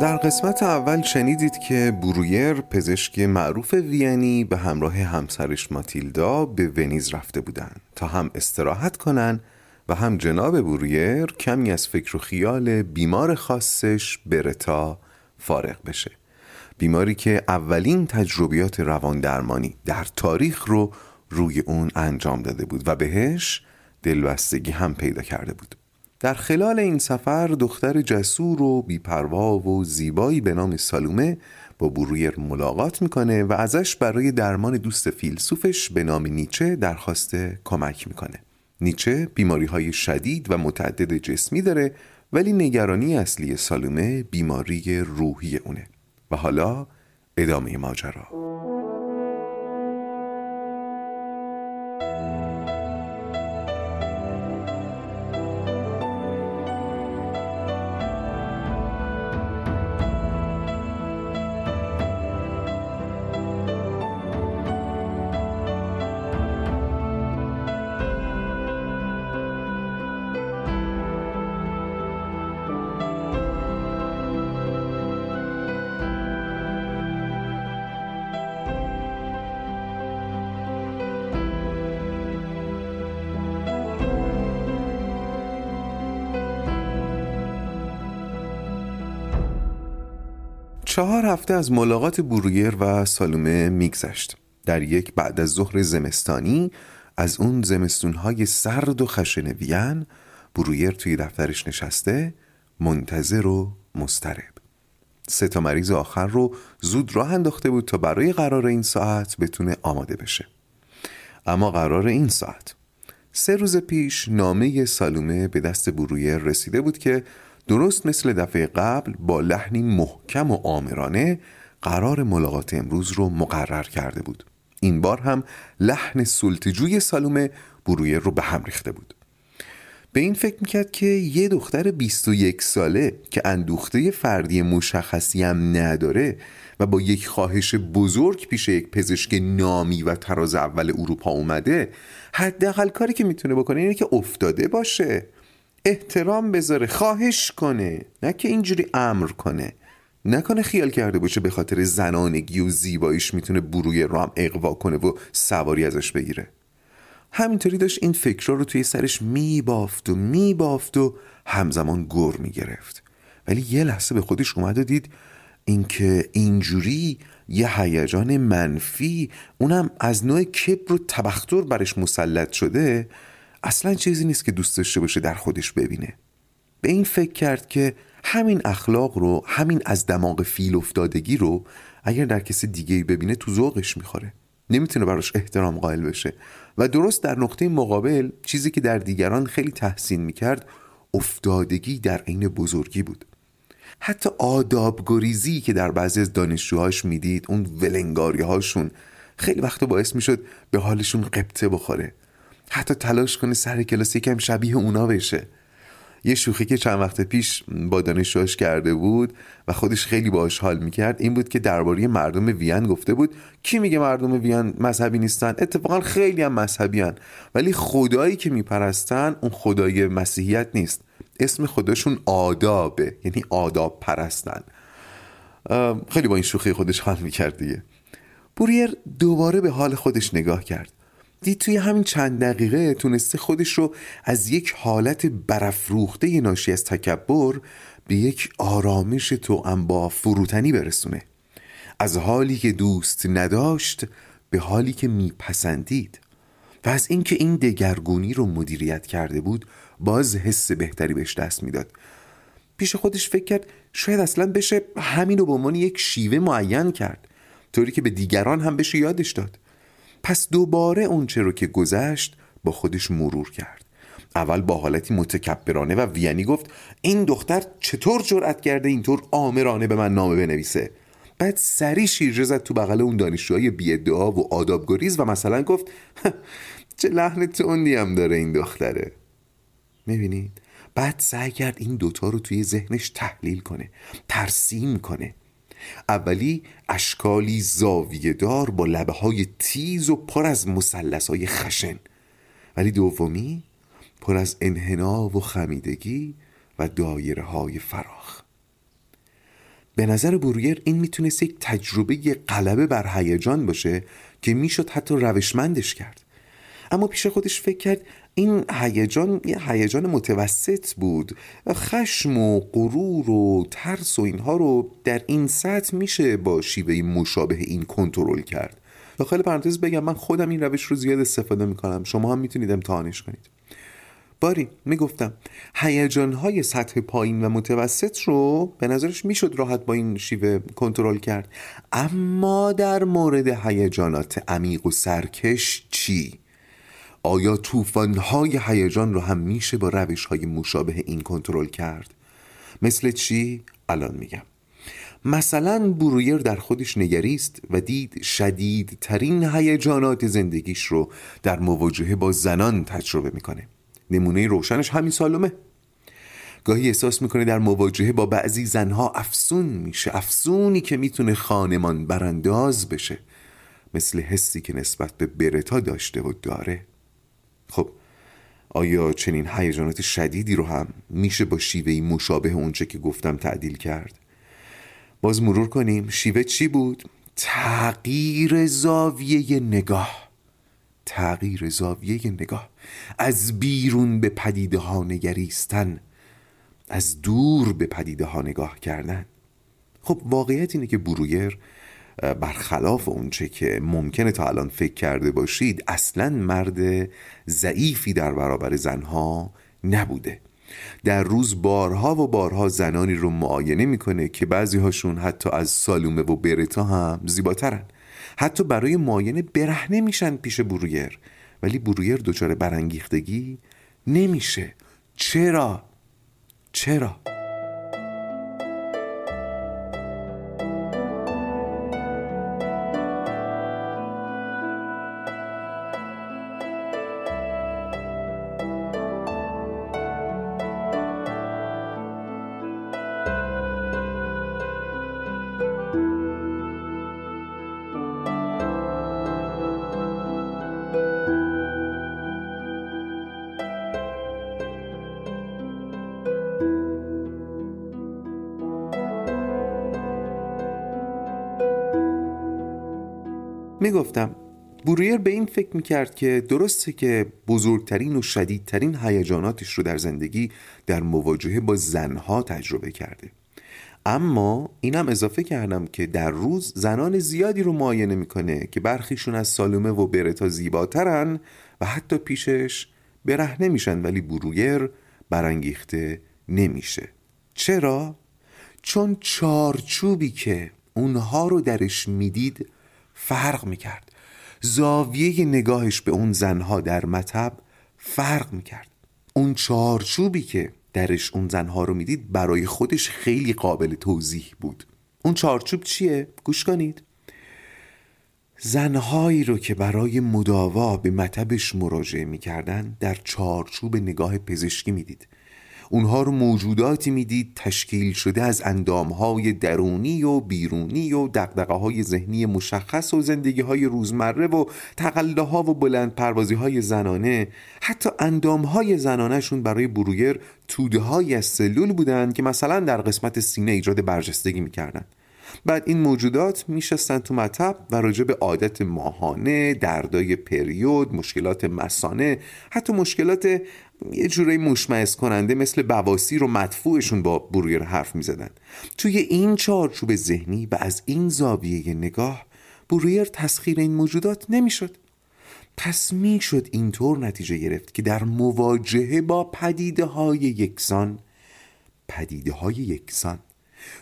در قسمت اول شنیدید که برویر پزشک معروف وینی به همراه همسرش ماتیلدا به ونیز رفته بودند تا هم استراحت کنن و هم جناب برویر کمی از فکر و خیال بیمار خاصش برتا فارغ بشه. بیماری که اولین تجربیات روان درمانی در تاریخ رو روی اون انجام داده بود و بهش دلبستگی هم پیدا کرده بود. در خلال این سفر دختر جسور و بیپروا و زیبایی به نام سالومه با برویر ملاقات می‌کنه و ازش برای درمان دوست فیلسوفش به نام نیچه درخواست کمک می‌کنه. نیچه بیماری های شدید و متعدد جسمی داره ولی نگرانی اصلی سالومه بیماری روحی اونه. و حالا ادامه ماجرا. چهار هفته از ملاقات برویر و سالومه میگذشت. در یک بعد از ظهر زمستانی از اون زمستونهای سرد و خشن وین برویر توی دفترش نشسته منتظر و مسترب سه تا مریض آخر رو زود راه انداخته بود تا برای قرار این ساعت بتونه آماده بشه. اما قرار این ساعت سه روز پیش نامه سالومه به دست برویر رسیده بود که درست مثل دفعه قبل با لحنی محکم و آمرانه قرار ملاقات امروز رو مقرر کرده بود. این بار هم لحن سلطجوی سالومه برویر رو به هم ریخته بود. به این فکر می‌کرد که یه دختر 21 ساله که اندوخته فردی مشخصی هم نداره و با یک خواهش بزرگ پیش یک پزشک نامی و تراز اول اروپا اومده حداقل کاری که می‌تونه بکنه اینه که افتاده باشه. احترام بذاره خواهش کنه. نه که اینجوری امر کنه. نکنه خیال کرده باشه به خاطر زنانگی و زیباییش می‌تونه بروی رام اقوا کنه و سواری ازش بگیره. همینطوری داشت این فکرها رو توی سرش میبافت و میبافت و همزمان گر می‌گرفت. ولی یه لحظه به خودش اومد و دید اینکه اینجوری یه هیجان منفی اونم از نوع کبر و تبختر برش مسلط شده. اصلا چیزی نیست که دوست داشته باشه در خودش ببینه. به این فکر کرد که همین اخلاق رو همین از دماغ فیل افتادگی رو اگر در کسی دیگه ببینه تو ذوقش می‌خوره. نمی‌تونه براش احترام قائل بشه. و درست در نقطه مقابل چیزی که در دیگران خیلی تحسین می‌کرد افتادگی در عین بزرگی بود. حتی آداب گریزی که در بعضی از دانشجوهاش می‌دید اون ولنگاری هاشون خیلی وقت باعث می‌شد به حالشون قبطه بخوره. حتی تلاش کنه سر کلاس یکم شبیه اونا بشه. یه شوخی که چند وقت پیش با دانشجوهاش کرده بود و خودش خیلی باش حال می‌کرد این بود که درباره مردم وین گفته بود. کی میگه مردم وین مذهبی نیستن؟ اتفاقا خیلی هم مذهبی هن. ولی خدایی که میپرستن اون خدای مسیحیت نیست. اسم خودشون آدابه یعنی آداب پرستن خیلی با این شوخی خودش حال می‌کرد دیگه. بوریر دوباره به حال خودش نگاه کرد. دید توی همین چند دقیقه تونسته خودش رو از یک حالت برافروخته ناشی از تکبر به یک آرامش تو با فروتنی برسونه. از حالی که دوست نداشت به حالی که میپسندید. و از اینکه این دگرگونی رو مدیریت کرده بود باز حس بهتری بهش دست می‌داد. پیش خودش فکر کرد شاید اصلا بشه همین رو به عنوان یک شیوه معین کرد. طوری که به دیگران هم بشه یادش داد. پس دوباره اونچه رو که گذشت با خودش مرور کرد. اول با حالتی متکبرانه و وینی گفت این دختر چطور جرأت کرده اینطور آمرانه به من نامه بنویسه؟ بعد سری شیرجه زد تو بغل اون دانشجوهای بیادعا و آدابگریز و مثلا گفت چه لحن تندی هم داره این دختره. می‌بینید بعد سعی کرد این دوتا رو توی ذهنش تحلیل کنه ترسیم کنه. اولی اشکالی زاویه دار با لبه های تیز و پر از مسلس های خشن. ولی دومی پر از انحنا و خمیدگی و دایره های فراخ. به نظر برویر این می‌تونست یک تجربه غلبه بر هیجان باشه که می‌شد حتی روشمندش کرد. اما پیش خودش فکر کرد این هیجان یه هیجان متوسط بود. خشم و غرور و ترس و اینها رو در این سطح میشه با شیوه مشابه این کنترل کرد. داخل پرانتز بگم من خودم این روش رو زیاد استفاده می‌کنم. شما هم می‌تونید امتحانش کنید. باری می‌گفتم هیجان های سطح پایین و متوسط رو به نظرش می‌شد راحت با این شیوه کنترل کرد. اما در مورد هیجانات عمیق و سرکش چی؟ آیا طوفان‌های هیجان رو هم میشه با روش‌های مشابه این کنترل کرد؟ مثل چی؟ الان میگم. مثلا برویر در خودش نگریست و دید شدیدترین هیجانات زندگیش رو در مواجهه با زنان تجربه می‌کنه. نمونه روشنش همین سالومه گاهی احساس می‌کنه در مواجهه با بعضی زنها افسون میشه افسونی که می‌تونه خانمان برانداز بشه. مثل حسی که نسبت به برتا داشته و داره. خب آیا چنین هیجانات شدیدی رو هم میشه با شیوهی مشابه اونچه که گفتم تعدیل کرد؟ باز مرور کنیم. شیوه چی بود؟ تغییر زاویه نگاه. تغییر زاویه نگاه. از بیرون به پدیده ها نگریستن. از دور به پدیده ها نگاه کردن. خب واقعیت اینه که برویر برخلاف اونچه که ممکنه تا الان فکر کرده باشید اصلا مرد ضعیفی در برابر زنها نبوده در روز بارها و بارها زنانی رو معاینه می‌کنه که بعضی هاشون حتی از سالومه و برتا هم زیباترن حتی برای معاینه برهنه میشن پیش برویر ولی برویر دچار برانگیختگی نمیشه چرا؟ چرا؟ می‌گفتم برویر به این فکر می‌کرد که درسته که بزرگترین و شدیدترین هیجاناتش رو در زندگی در مواجهه با زنها تجربه کرده اما اینم اضافه کردم که در روز زنان زیادی رو معاینه می‌کنه که برخیشون از سالومه و برتا زیباترن و حتی پیشش برهنه میشن ولی برویر برانگیخته نمیشه چرا؟ چون چارچوبی که اونها رو درش می‌دید فرق می‌کرد. زاویه نگاهش به اون زنها در مطب فرق می‌کرد. اون چارچوبی که درش اون زنها رو می‌دید برای خودش خیلی قابل توضیح بود. اون چارچوب چیه؟ گوش کنید. زنهایی رو که برای مداوا به مطبش مراجعه می‌کردن در چارچوب نگاه پزشکی می‌دید. اونها رو موجوداتی می‌دید تشکیل شده از اندامهای درونی و بیرونی و دقدقه های ذهنی مشخص و زندگی های روزمره و تقله ها و بلند پروازی های زنانه. حتی اندام های زنانهشون برای برویر توده های از سلول بودند که مثلا در قسمت سینه ایجاد برجستگی می‌کردن. بعد این موجودات میشستن تو مطب و راجع به عادت ماهانه دردای پریود مشکلات مسانه حتی مشکلات یه جورایی مشمعز کننده مثل بواسیر و مدفوعشون با برویر حرف می‌زدن. توی این چارچوب ذهنی و از این زاویه نگاه برویر تسخیر این موجودات نمی‌شد. پس می‌شد اینطور نتیجه گرفت که در مواجهه با پدیده های یکسان پدیده های یکسان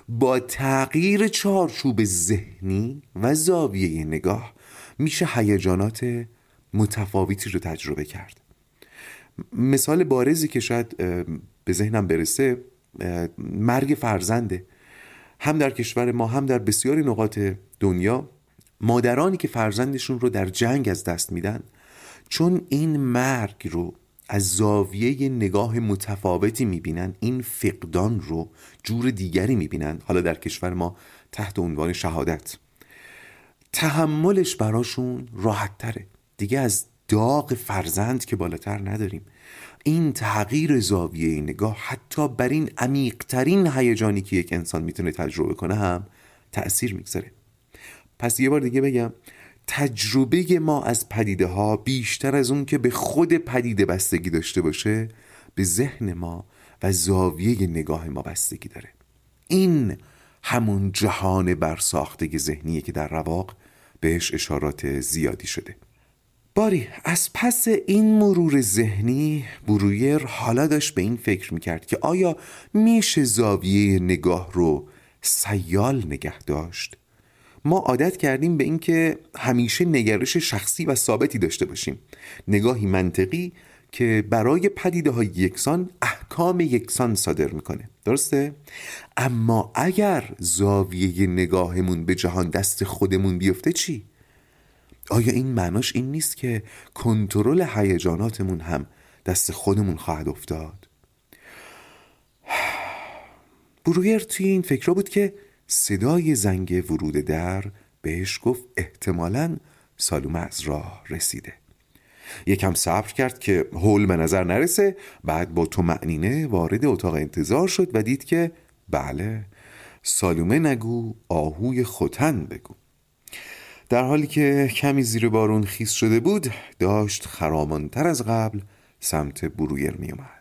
با تغییر چارچوب ذهنی و زاویه نگاه میشه هیجانات متفاوتی رو تجربه کرد. مثال بارزی که شاید به ذهنم برسه مرگ فرزنده. هم در کشور ما هم در بسیاری نقاط دنیا مادرانی که فرزندشون رو در جنگ از دست میدن چون این مرگ رو از زاویه نگاه متفاوتی می‌بینن. این فقدان رو جور دیگری می‌بینن. حالا در کشور ما تحت عنوان شهادت. تحملش براشون راحت تره دیگه از داغ فرزند که بالاتر نداریم. این تغییر زاویه نگاه حتی بر این عمیقترین هیجانی که یک انسان می‌تونه تجربه کنه هم تأثیر می‌گذاره. پس یه بار دیگه بگم تجربه ما از پدیده ها بیشتر از اون که به خود پدیده بستگی داشته باشه به ذهن ما و زاویه نگاه ما بستگی داره. این همون جهان برساخته ذهنیه که در رواق بهش اشارات زیادی شده. باری از پس این مرور ذهنی برویر حالا داشت به این فکر می‌کرد که آیا میشه زاویه نگاه رو سیال نگه داشت؟ ما عادت کردیم به اینکه همیشه نگرش شخصی و ثابتی داشته باشیم نگاهی منطقی که برای پدیده های یکسان احکام یکسان صادر می‌کنه درسته؟ اما اگر زاویه نگاهمون به جهان دست خودمون بیفته چی؟ آیا این معناش این نیست که کنترل هیجاناتمون هم دست خودمون خواهد افتاد؟ برویر توی این فکر بود که صدای زنگ ورود در بهش گفت احتمالا سالومه از راه رسیده. یکم صبر کرد که هول به نظر نرسه بعد با تو معنینه وارد اتاق انتظار شد و دید که بله سالومه نگو آهوی خوتن بگو. در حالی که کمی زیر بارون خیس شده بود داشت خرامانتر از قبل سمت برویر می اومد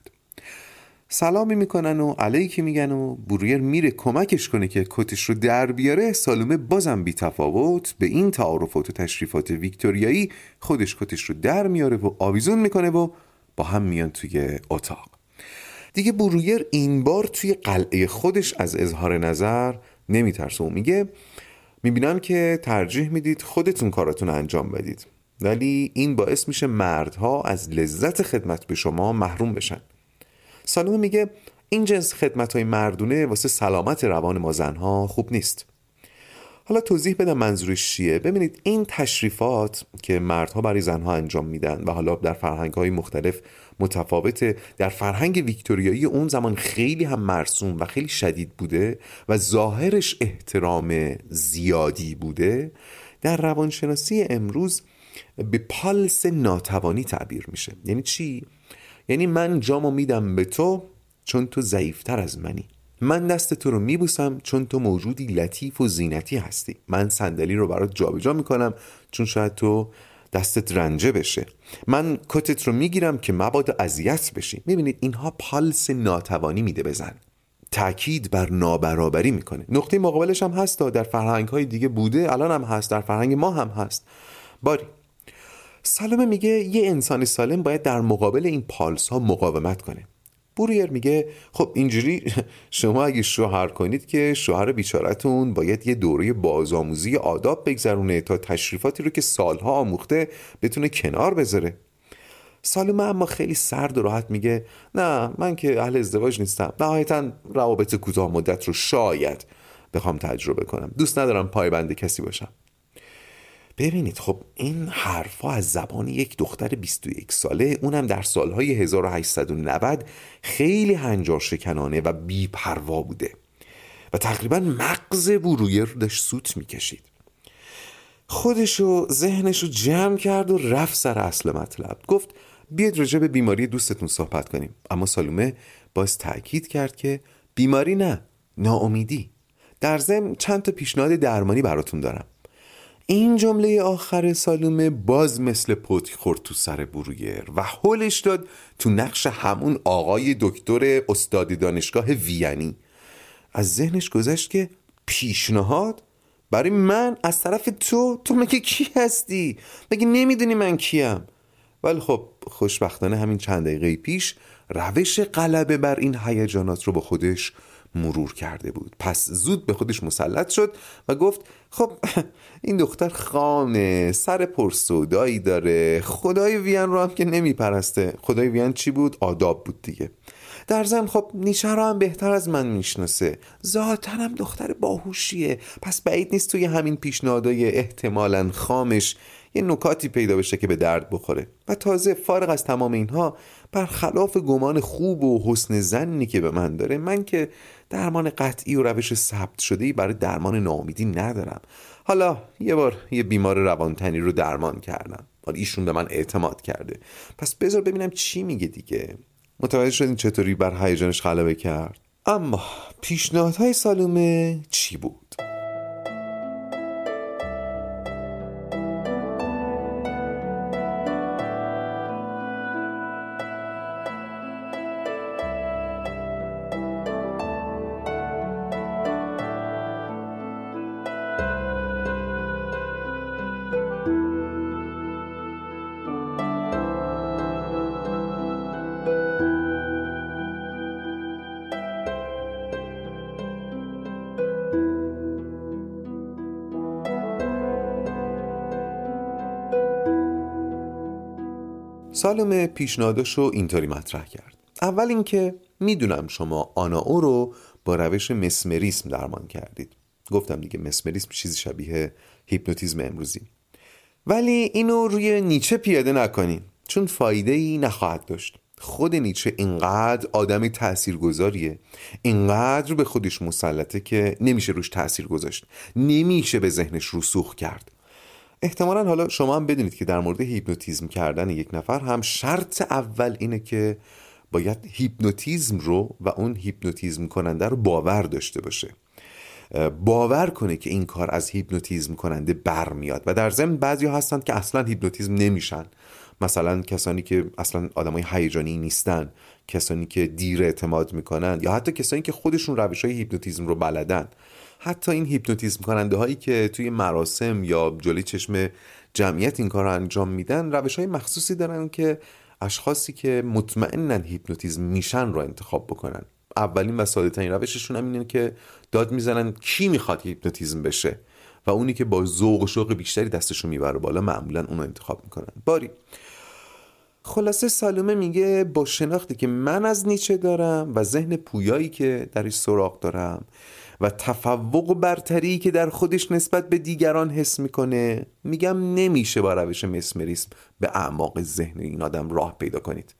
سلامی می‌کنن و علیکی میگن و برویر میره کمکش کنه که کتش رو در بیاره. سالومه بازم بی تفاوت. به این تعارفات و تشریفات ویکتوریایی خودش کتش رو در میاره و آویزون می‌کنه و با هم میان توی اتاق. دیگه برویر این بار توی قلعه خودش از اظهار نظر نمیترسه و میگه می‌بینم که ترجیح می‌دید خودتون کاراتون انجام بدید. ولی این باعث میشه مردها از لذت خدمت به شما محروم بشن. سالومه میگه این جنس خدمت های مردونه واسه سلامت روان ما زنها خوب نیست. حالا توضیح بدم منظورش چیه. ببینید این تشریفات که مردها برای زنها انجام میدن و حالا در فرهنگ های مختلف متفاوته در فرهنگ ویکتوریایی اون زمان خیلی هم مرسوم و خیلی شدید بوده و ظاهرش احترام زیادی بوده در روانشناسی امروز به پالس ناتوانی تعبیر میشه. یعنی چی؟ یعنی من جامو میدم به تو چون تو ضعیفتر از منی. من دست تو رو میبوسم چون تو موجودی لطیف و زینتی هستی. من صندلی رو برات جابجا می‌کنم چون شاید تو دستت رنجه بشه. من کتت رو می‌گیرم که مبادا اذیت بشی. می‌بینید اینها پالس ناتوانی میده بزن تاکید بر نابرابری می‌کنه. نقطه مقابلش هم هست در فرهنگ های دیگه بوده. الان هم هست در فرهنگ ما هم هست. باری. سالمه میگه یه انسان سالم باید در مقابل این پالس ها مقاومت کنه. برویر میگه خب اینجوری شما اگه شوهر کنید که شوهر بیچارتون باید یه دوره بازآموزی آداب بگذرونه تا تشریفاتی رو که سالها آموخته بتونه کنار بذاره. سالمه اما خیلی سرد و راحت میگه نه من که اهل ازدواج نیستم. نهایتا روابط کوتاه مدت رو شاید بخوام تجربه کنم. دوست ندارم پایبند کسی باشم. ببینید خب این حرفا از زبان یک دختر 21 ساله اونم در سالهای 1890 خیلی هنجار شکنانه و بیپروا بوده و تقریبا مغز برویر داشت سوت می‌کشید. خودشو ذهنشو جمع کرد و رفت سر اصل مطلب. گفت بیاید راجع به بیماری دوستتون صحبت کنیم. اما سالومه باز تاکید کرد که بیماری نه ناامیدی. در ضمن چند تا پیشنهاد درمانی براتون دارم. این جمله آخر سالومه باز مثل پوتی خورد تو سر برویر و حلش داد تو نقش همون آقای دکتر استادی دانشگاه وینی از ذهنش گذشت که پیشنهاد؟ برای من؟ از طرف تو؟ تو مگه کی هستی؟ مگه نمی‌دونی من کیم؟ ولی خب خوشبختانه همین چند دقیقه پیش روش غلبه بر این هیجانات رو با خودش مرور کرده بود. پس زود به خودش مسلط شد و گفت خب این دختر خانه سر پرسودایی داره. خدای وین رو هم که نمیپرسته. خدای وین چی بود؟ آداب بود دیگه. در زن خب نیچه رو هم بهتر از من می‌شناسه. ذاتا هم دختر باهوشیه. پس بعید نیست توی همین پیشنهادای احتمالا خامش یه نکاتی پیدا بشه که به درد بخوره. و تازه فارغ از تمام اینها برخلاف گمان خوب و حسن زنی که به من داره من که درمان قطعی و روش ثبت شده ای برای درمان ناامیدی ندارم. حالا یه بار یه بیمار روانتنی رو درمان کردم. حالا ایشون به من اعتماد کرده. پس بذار ببینم چی میگه دیگه. متوجه شدین چطوری بر هیجانش غلبه کرد؟ اما پیشنهادهای سالومه چی بود؟ سالم پیشنهاداشو اینطوری مطرح کرد. اول اینکه می‌دونم شما آنا او رو با روش مسمریسم درمان کردید. گفتم دیگه مسمریسم چیزی شبیه هیپنوتیزم امروزی. ولی اینو روی نیچه پیاده نکنین چون فایده ای نخواهد داشت. خود نیچه اینقدر آدمی تاثیرگذاریه اینقدر به خودش مسلطه که نمیشه روش تاثیر گذاشت. نمیشه به ذهنش رسوخ کرد. احتمالا حالا شما هم بدونید که در مورد هیپنوتیزم کردن یک نفر هم شرط اول اینه که باید هیپنوتیزم رو و اون هیپنوتیزم کننده رو باور داشته باشه. باور کنه که این کار از هیپنوتیزم کننده برمیاد و در ضمن بعضی هستند که اصلا هیپنوتیزم نمیشن. مثلا کسانی که اصلا آدمای هیجانی نیستن کسانی که دیر اعتماد می‌کنن یا حتی کسانی که خودشون روش های هیپنوتیزم رو بلدن. حتی این هیپنوتیزم کننده هایی که توی مراسم یا جلوی چشم جمعیت این کار رو انجام میدن روش های مخصوصی دارن که اشخاصی که مطمئنن هیپنوتیزم میشن رو انتخاب بکنن. اولین و ساده ترین روششون هم اینه که داد می‌زنن کی می‌خواد هیپنوتیزم بشه و اونی که با ذوق و شوق بیشتری دستشو می‌بره بالا معمولا اونو انتخاب می‌کنن. باری. خلاصه سالومه میگه با شناختی که من از نیچه دارم و ذهن پویایی که درش سراغ دارم و تفوق و برتری که در خودش نسبت به دیگران حس می‌کنه. میگم نمیشه با روش مسمریسم به اعماق ذهن این آدم راه پیدا کنید.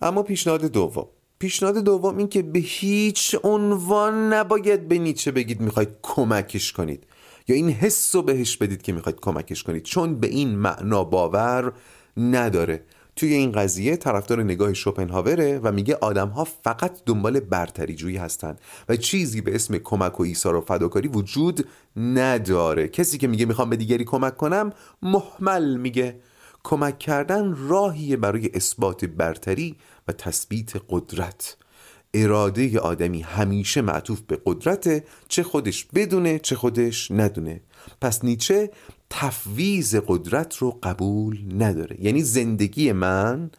اما پیشنهاد دوم. پیشنهاد دوم این که به هیچ عنوان نباید به نیچه بگید می‌خواید کمکش کنید. یا این حس رو بهش بدید که می‌خواید کمکش کنید. چون به این معنا باور نداره. توی این قضیه طرفدار نگاه شوپنهاوره و میگه آدم ها فقط دنبال برتری جویی هستن و چیزی به اسم کمک و ایثار و فداکاری وجود نداره. کسی که میگه می‌خوام به دیگری کمک کنم محمل میگه. کمک کردن راهیه برای اثبات برتری و تثبیت قدرت. اراده آدمی همیشه معطوف به قدرته چه خودش بدونه چه خودش ندونه. پس نیچه تفویز قدرت رو قبول نداره. یعنی زندگی من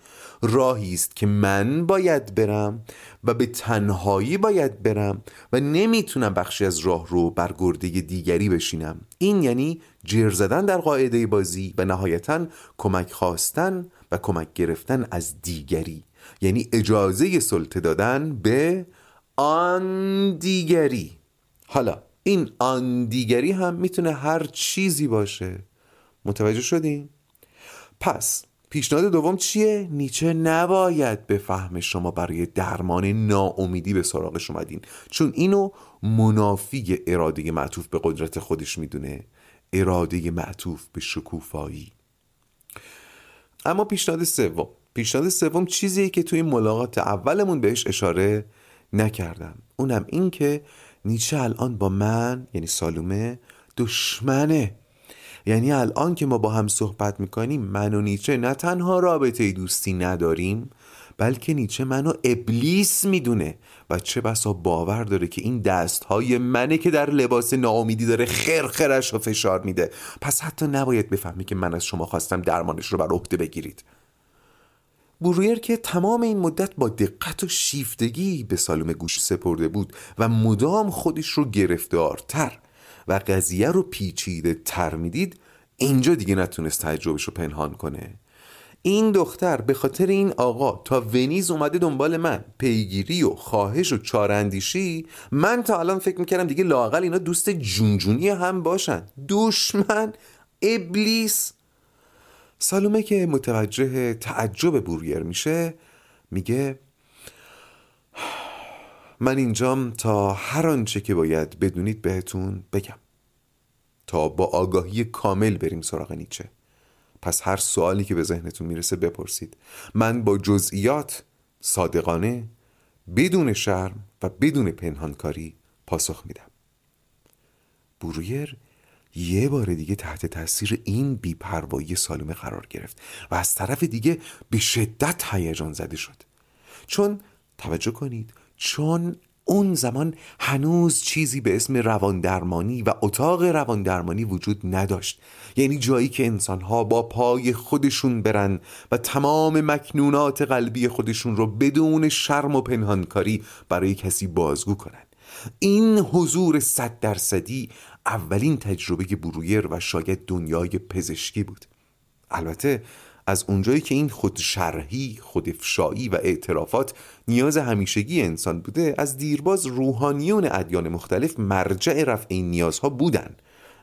راهی است که من باید برم و به تنهایی باید برم و نمی‌تونم بخشی از راه رو بر گرده دیگری بشینم. این یعنی جر زدن در قاعده بازی و نهایتا کمک خواستن و کمک گرفتن از دیگری. یعنی اجازه سلطه دادن به آن دیگری. حالا این آن دیگری هم می‌تونه هر چیزی باشه. متوجه شدین؟ پس پیشنهاد دوم چیه؟ نیچه نباید به فهم شما برای درمان ناامیدی به سراغش اومدین. چون اینو منافی اراده معطوف به قدرت خودش می‌دونه. اراده معطوف به شکوفایی. اما پیشنهاد سوم. پیشنهاد سوم چیزیه که توی ملاقات اولمون بهش اشاره نکردم. اونم این که نیچه الان با من یعنی سالومه دشمنه. یعنی الان که ما با هم صحبت می‌کنیم من و نیچه نه تنها رابطه دوستی نداریم بلکه نیچه منو ابلیس می‌دونه. و چه بسا باور داره که این دست های منه که در لباس ناامیدی داره خرخرش رو فشار میده. پس حتی نباید بفهمی که من از شما خواستم درمانش رو بر عهده بگیرید. برویر که تمام این مدت با دقت و شیفتگی به سالوم گوش سپرده بود و مدام خودش رو گرفتارتر و قضیه رو پیچیده تر می‌دید اینجا دیگه نتونست تجربهش رو پنهان کنه. این دختر به خاطر این آقا تا ونیز اومده دنبال من پیگیری و خواهش و چارندیشی من تا الان فکر می‌کردم دیگه لاقل اینا دوست جونجونی هم باشن. دشمن ابلیس! سالومه که متوجه تعجب بوریر میشه میگه من اینجام تا هر آنچه که باید بدونید بهتون بگم. تا با آگاهی کامل بریم سراغ نیچه. پس هر سوالی که به ذهنتون می‌رسه بپرسید. من با جزئیات صادقانه بدون شرم و بدون پنهانکاری پاسخ میدم. برویر یه بار دیگه تحت تاثیر این بیپروایی سالومه قرار گرفت و از طرف دیگه به شدت هیجان زده شد. چون توجه کنید چون اون زمان هنوز چیزی به اسم رواندرمانی و اتاق رواندرمانی وجود نداشت. یعنی جایی که انسانها با پای خودشون برن و تمام مکنونات قلبی خودشون رو بدون شرم و پنهانکاری برای کسی بازگو کنن. این حضور صد درصدی اولین تجربه برویر و شاید دنیای پزشکی بود. البته از اونجایی که این خودشرحی، خودافشایی و اعترافات نیاز همیشگی انسان بوده از دیرباز روحانیون ادیان مختلف مرجع رفع این نیازها بودن.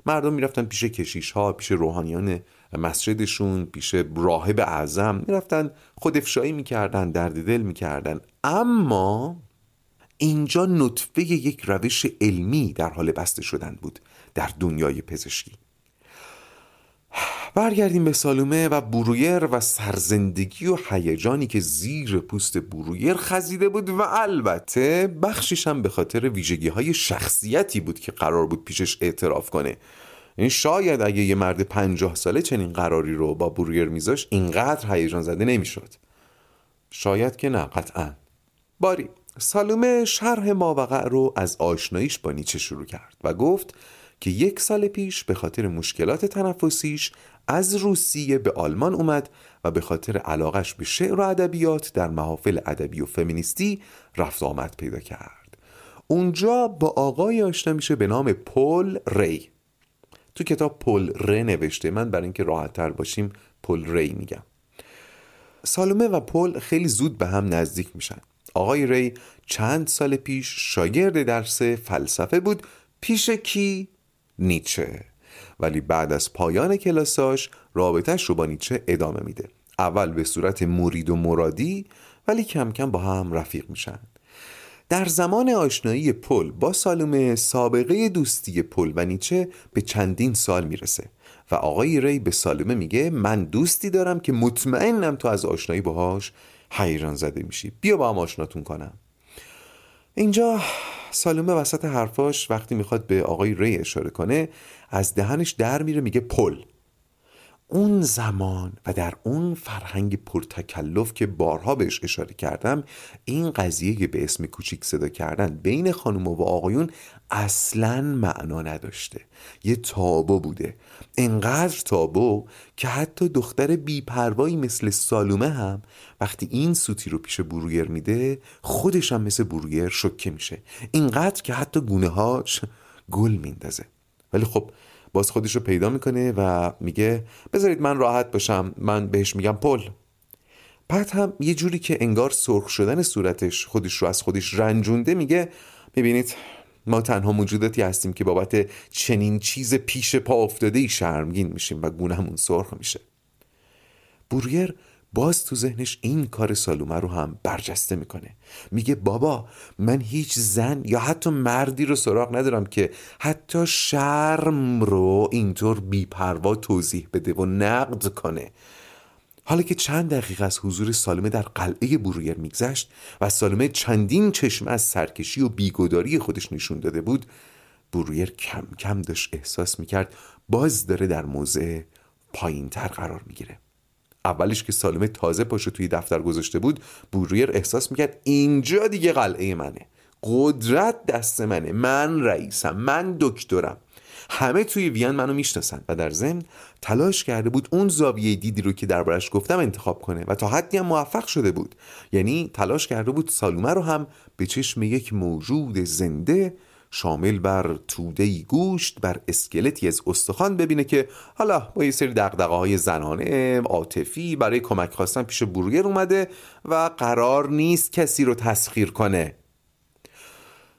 مردم می‌رفتن پیش کشیش ها پیش روحانیان مسجدشون پیش راهب اعظم. می‌رفتن خودافشایی می‌کردن درد دل می‌کردن. اما اینجا نطفه یک روش علمی در حال بسته شدن بود در دنیای پزشکی. برگردیم به سالومه و برویر و سرزندگی و هیجانی که زیر پوست برویر خزیده بود و البته بخشش هم به خاطر ویژگی های شخصیتی بود که قرار بود پیشش اعتراف کنه. این شاید اگه یه مرد پنجاه ساله چنین قراری رو با برویر میذاش اینقدر هیجان زده نمی‌شد. شاید که نه قطعا. باری. سالومه شرح ماوقع رو از آشناییش با نیچه شروع کرد و گفت که یک سال پیش به خاطر مشکلات تنفسیش از روسیه به آلمان اومد و به خاطر علاقش به شعر و ادبیات در محافل ادبی و فمینیستی رفت آمد پیدا کرد. اونجا با آقای آشنا میشه به نام پل ری. تو کتاب پل ری نوشته. من برای اینکه راحت تر باشیم پل ری میگم. سالومه و پل خیلی زود به هم نزدیک میشن. آقای ری چند سال پیش شاگرد درس فلسفه بود پیش کی؟ نیچه. ولی بعد از پایان کلاساش رابطهش رو با نیچه ادامه میده. اول به صورت مرید و مرادی ولی کم کم با هم رفیق میشن. در زمان آشنایی پل با سالومه سابقه دوستی پل و نیچه به چندین سال می‌رسه و آقای ری به سالمه میگه من دوستی دارم که مطمئنم تو از آشنایی باهاش حیران زده میشی. بیا با هم آشناتون کنم. اینجا سالمه وسط حرفاش وقتی می‌خواد به آقای ری اشاره کنه از دهنش در میره میگه پل. اون زمان و در اون فرهنگ پرتکلف که بارها بهش اشاره کردم این قضیه به اسم کوچیک صدا کردن بین خانم و آقایون اصلا معنا نداشته. یه تابو بوده. انقدر تابو که حتی دختر بیپروایی مثل سالومه هم وقتی این سوتی رو پیش برویر میده خودش هم مثل برویر شکه میشه. اینقدر که حتی گونه هاش گل میندازه. ولی خب باز خودش رو پیدا می‌کنه و میگه بذارید من راحت باشم. من بهش میگم پل. بعد هم یه جوری که انگار سرخ شدن صورتش خودش رو از خودش رنجونده میگه می‌بینید ما تنها موجوداتی هستیم که بابت چنین چیز پیش پا افتاده ای شرمگین میشیم و گونهمون سرخ میشه. بورگر باز تو ذهنش این کار سالومه رو هم برجسته می‌کنه. میگه بابا من هیچ زن یا حتی مردی رو سراغ ندارم که حتی شرم رو اینطور بیپروا توضیح بده و نقد کنه. حالا که چند دقیقه از حضور سالمه در قلعه برویر میگذشت و سالمه چندین چشم از سرکشی و بیگداری خودش نشون داده بود برویر کم کم داشت احساس می‌کرد باز داره در موضع پایین تر قرار می‌گیره. اولش که سالمه تازه پاشو توی دفتر گذاشته بود بورویر احساس می‌کرد اینجا دیگه قلعه منه. قدرت دست منه. من رئیسم. من دکترم. همه توی وین منو می‌شناسن و در ضمن تلاش کرده بود اون زاویه دیدی رو که دربارش گفتم انتخاب کنه و تا حدی هم موفق شده بود. یعنی تلاش کرده بود سالومه رو هم به چشم یک موجود زنده شامل بر توده گوشت بر اسکلتی از استخوان ببینه که حالا با یه سری دقدقه های زنانه عاطفی برای کمک خواستن پیش بروگر اومده و قرار نیست کسی رو تسخیر کنه.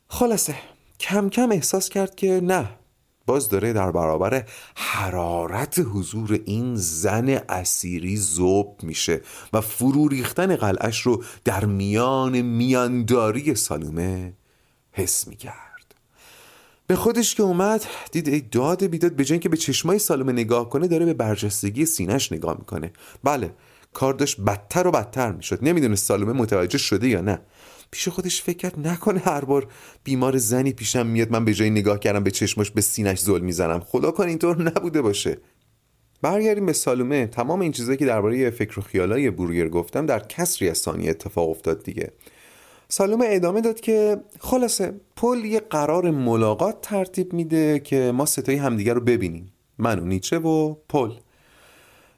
خلاصه کم کم احساس کرد که نه باز داره در برابر حرارت حضور این زن اسیری زوب میشه و فرو ریختن قلعش رو در میان میانداری سالومه حس می‌کرد. به خودش که اومد دید ای داد بیداد به که به چشمای سالمه نگاه کنه داره به برجستگی سینش نگاه می‌کنه. بله کار داشت بدتر و بدتر می‌شد. نمی‌دونه سالمه متوجه شده یا نه. پیش خودش فکر نکنه هر بار بیمار زنی پیشم میاد من به جای نگاه کردم به چشماش به سینش زل می‌زنم. خدا کن اینطور نبوده باشه. برگردیم به سالومه تمام این چیزایی که درباره فکر و خیالای بورگر گفتم در کسری از ثانیه اتفاق افتاد دیگه. سالومه ادامه داد که خلاصه پل یه قرار ملاقات ترتیب میده که ما ستایی همدیگه رو ببینیم. من و نیچه و پل.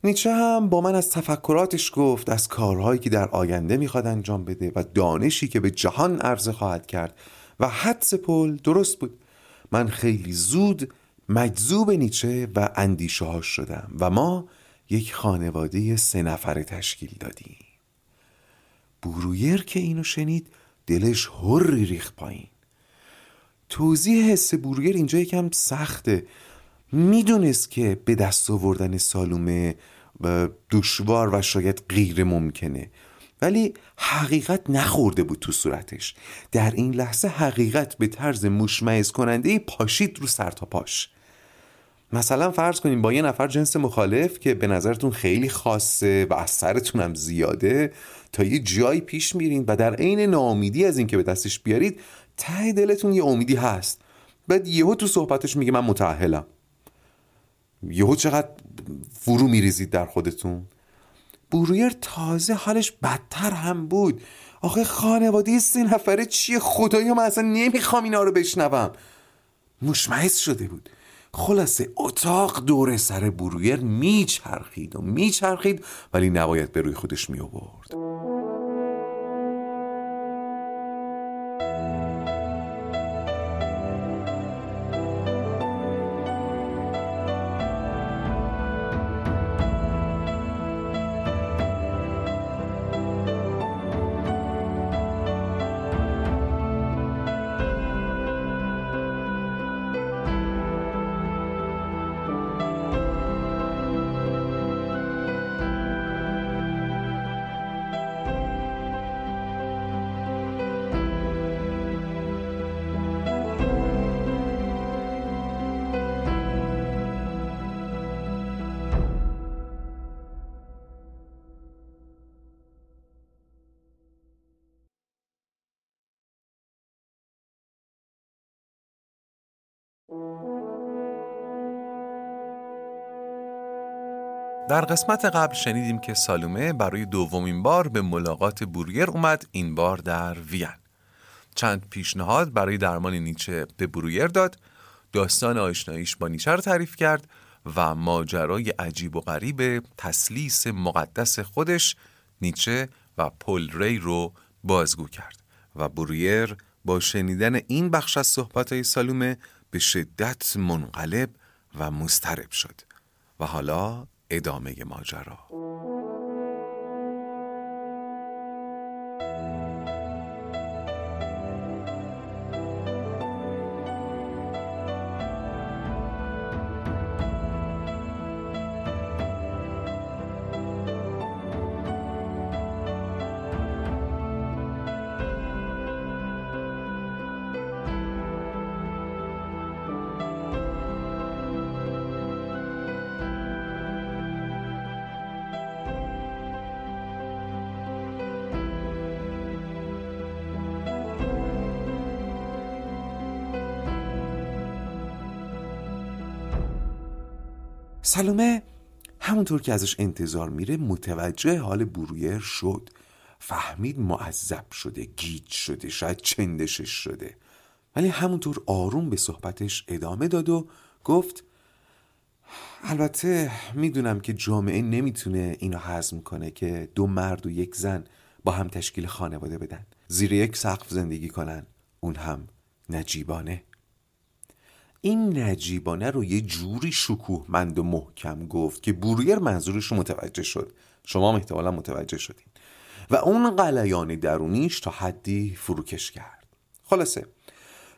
نیچه هم با من از تفکراتش گفت از کارهایی که در آینده می‌خواد انجام بده و دانشی که به جهان عرضه خواهد کرد. و حدس پل درست بود. من خیلی زود مجذوب نیچه و اندیشه هاش شدم و ما یک خانواده سه نفره تشکیل دادیم. بورویر که اینو شنید دلش هری ریخ پایین. توضیح حس بورگر اینجا یکم سخته. می‌دونست که به دست آوردن سالومه دشوار و شاید غیر ممکنه. ولی حقیقت نخورده بود تو صورتش. در این لحظه حقیقت به طرز مشمعز کننده پاشید رو سر تا پاش. مثلا فرض کنیم با یه نفر جنس مخالف که به نظرتون خیلی خاصه و از سرتون هم زیاده تا یه جایی پیش میرین و در عین ناامیدی از اینکه به دستش بیارید ته دلتون یه امیدی هست. بعد یهو تو صحبتش میگه من متعهلم یهو چقدر فرو میریزید در خودتون. برویر تازه حالش بدتر هم بود. آخه خانواده سه نفره چیه؟ خدایا من اصلا نمی‌خوام اینا رو بشنوم. مشمعز شده بود. خلاصه اتاق دور سر برویر میچرخید و میچرخید ولی نباید به روی خودش می در قسمت قبل شنیدیم که سالومه برای دومین بار به ملاقات بورگر اومد این بار در وین. چند پیشنهاد برای درمان نیچه به برویر داد داستان آشناییش با نیچه رو تعریف کرد و ماجرای عجیب و غریب تسلیس مقدس خودش نیچه و پل ری رو بازگو کرد و برویر با شنیدن این بخش از صحبت سالومه به شدت منقلب و مسترب شد. و حالا ادامه ماجرا. سلومه همونطور که ازش انتظار میره متوجه حال برویر شد. فهمید معذب شده گیج شده شاید چندشش شده. ولی همونطور آروم به صحبتش ادامه داد و گفت البته می‌دونم که جامعه نمی‌تونه اینو حزم کنه که دو مرد و یک زن با هم تشکیل خانواده بدن. زیر یک سقف زندگی کنن. اون هم نجیبانه. این نجیبانه رو یه جوری شکوهمند و محکم گفت که بوریر منظورش رو متوجه شد. شما هم احتمالا متوجه شدین. و اون قلیان درونیش تا حدی فروکش کرد. خلاصه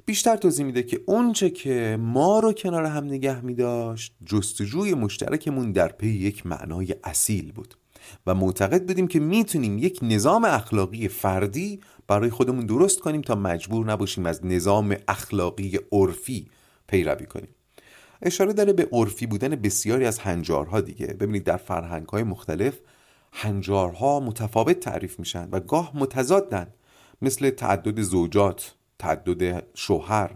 بیشتر توضیح میده که اونچه که ما رو کنار هم نگه می داشت جستجوی مشترکمون در پی یک معنای اصیل بود. و معتقد بودیم که می‌تونیم یک نظام اخلاقی فردی برای خودمون درست کنیم تا مجبور نباشیم از نظام اخلاقی عرفی پیروی کنیم. اشاره داره به عرفی بودن بسیاری از هنجارها دیگه. ببینید در فرهنگ های مختلف هنجارها متفاوت تعریف میشن و گاه متضادن. مثل تعدد زوجات تعدد شوهر.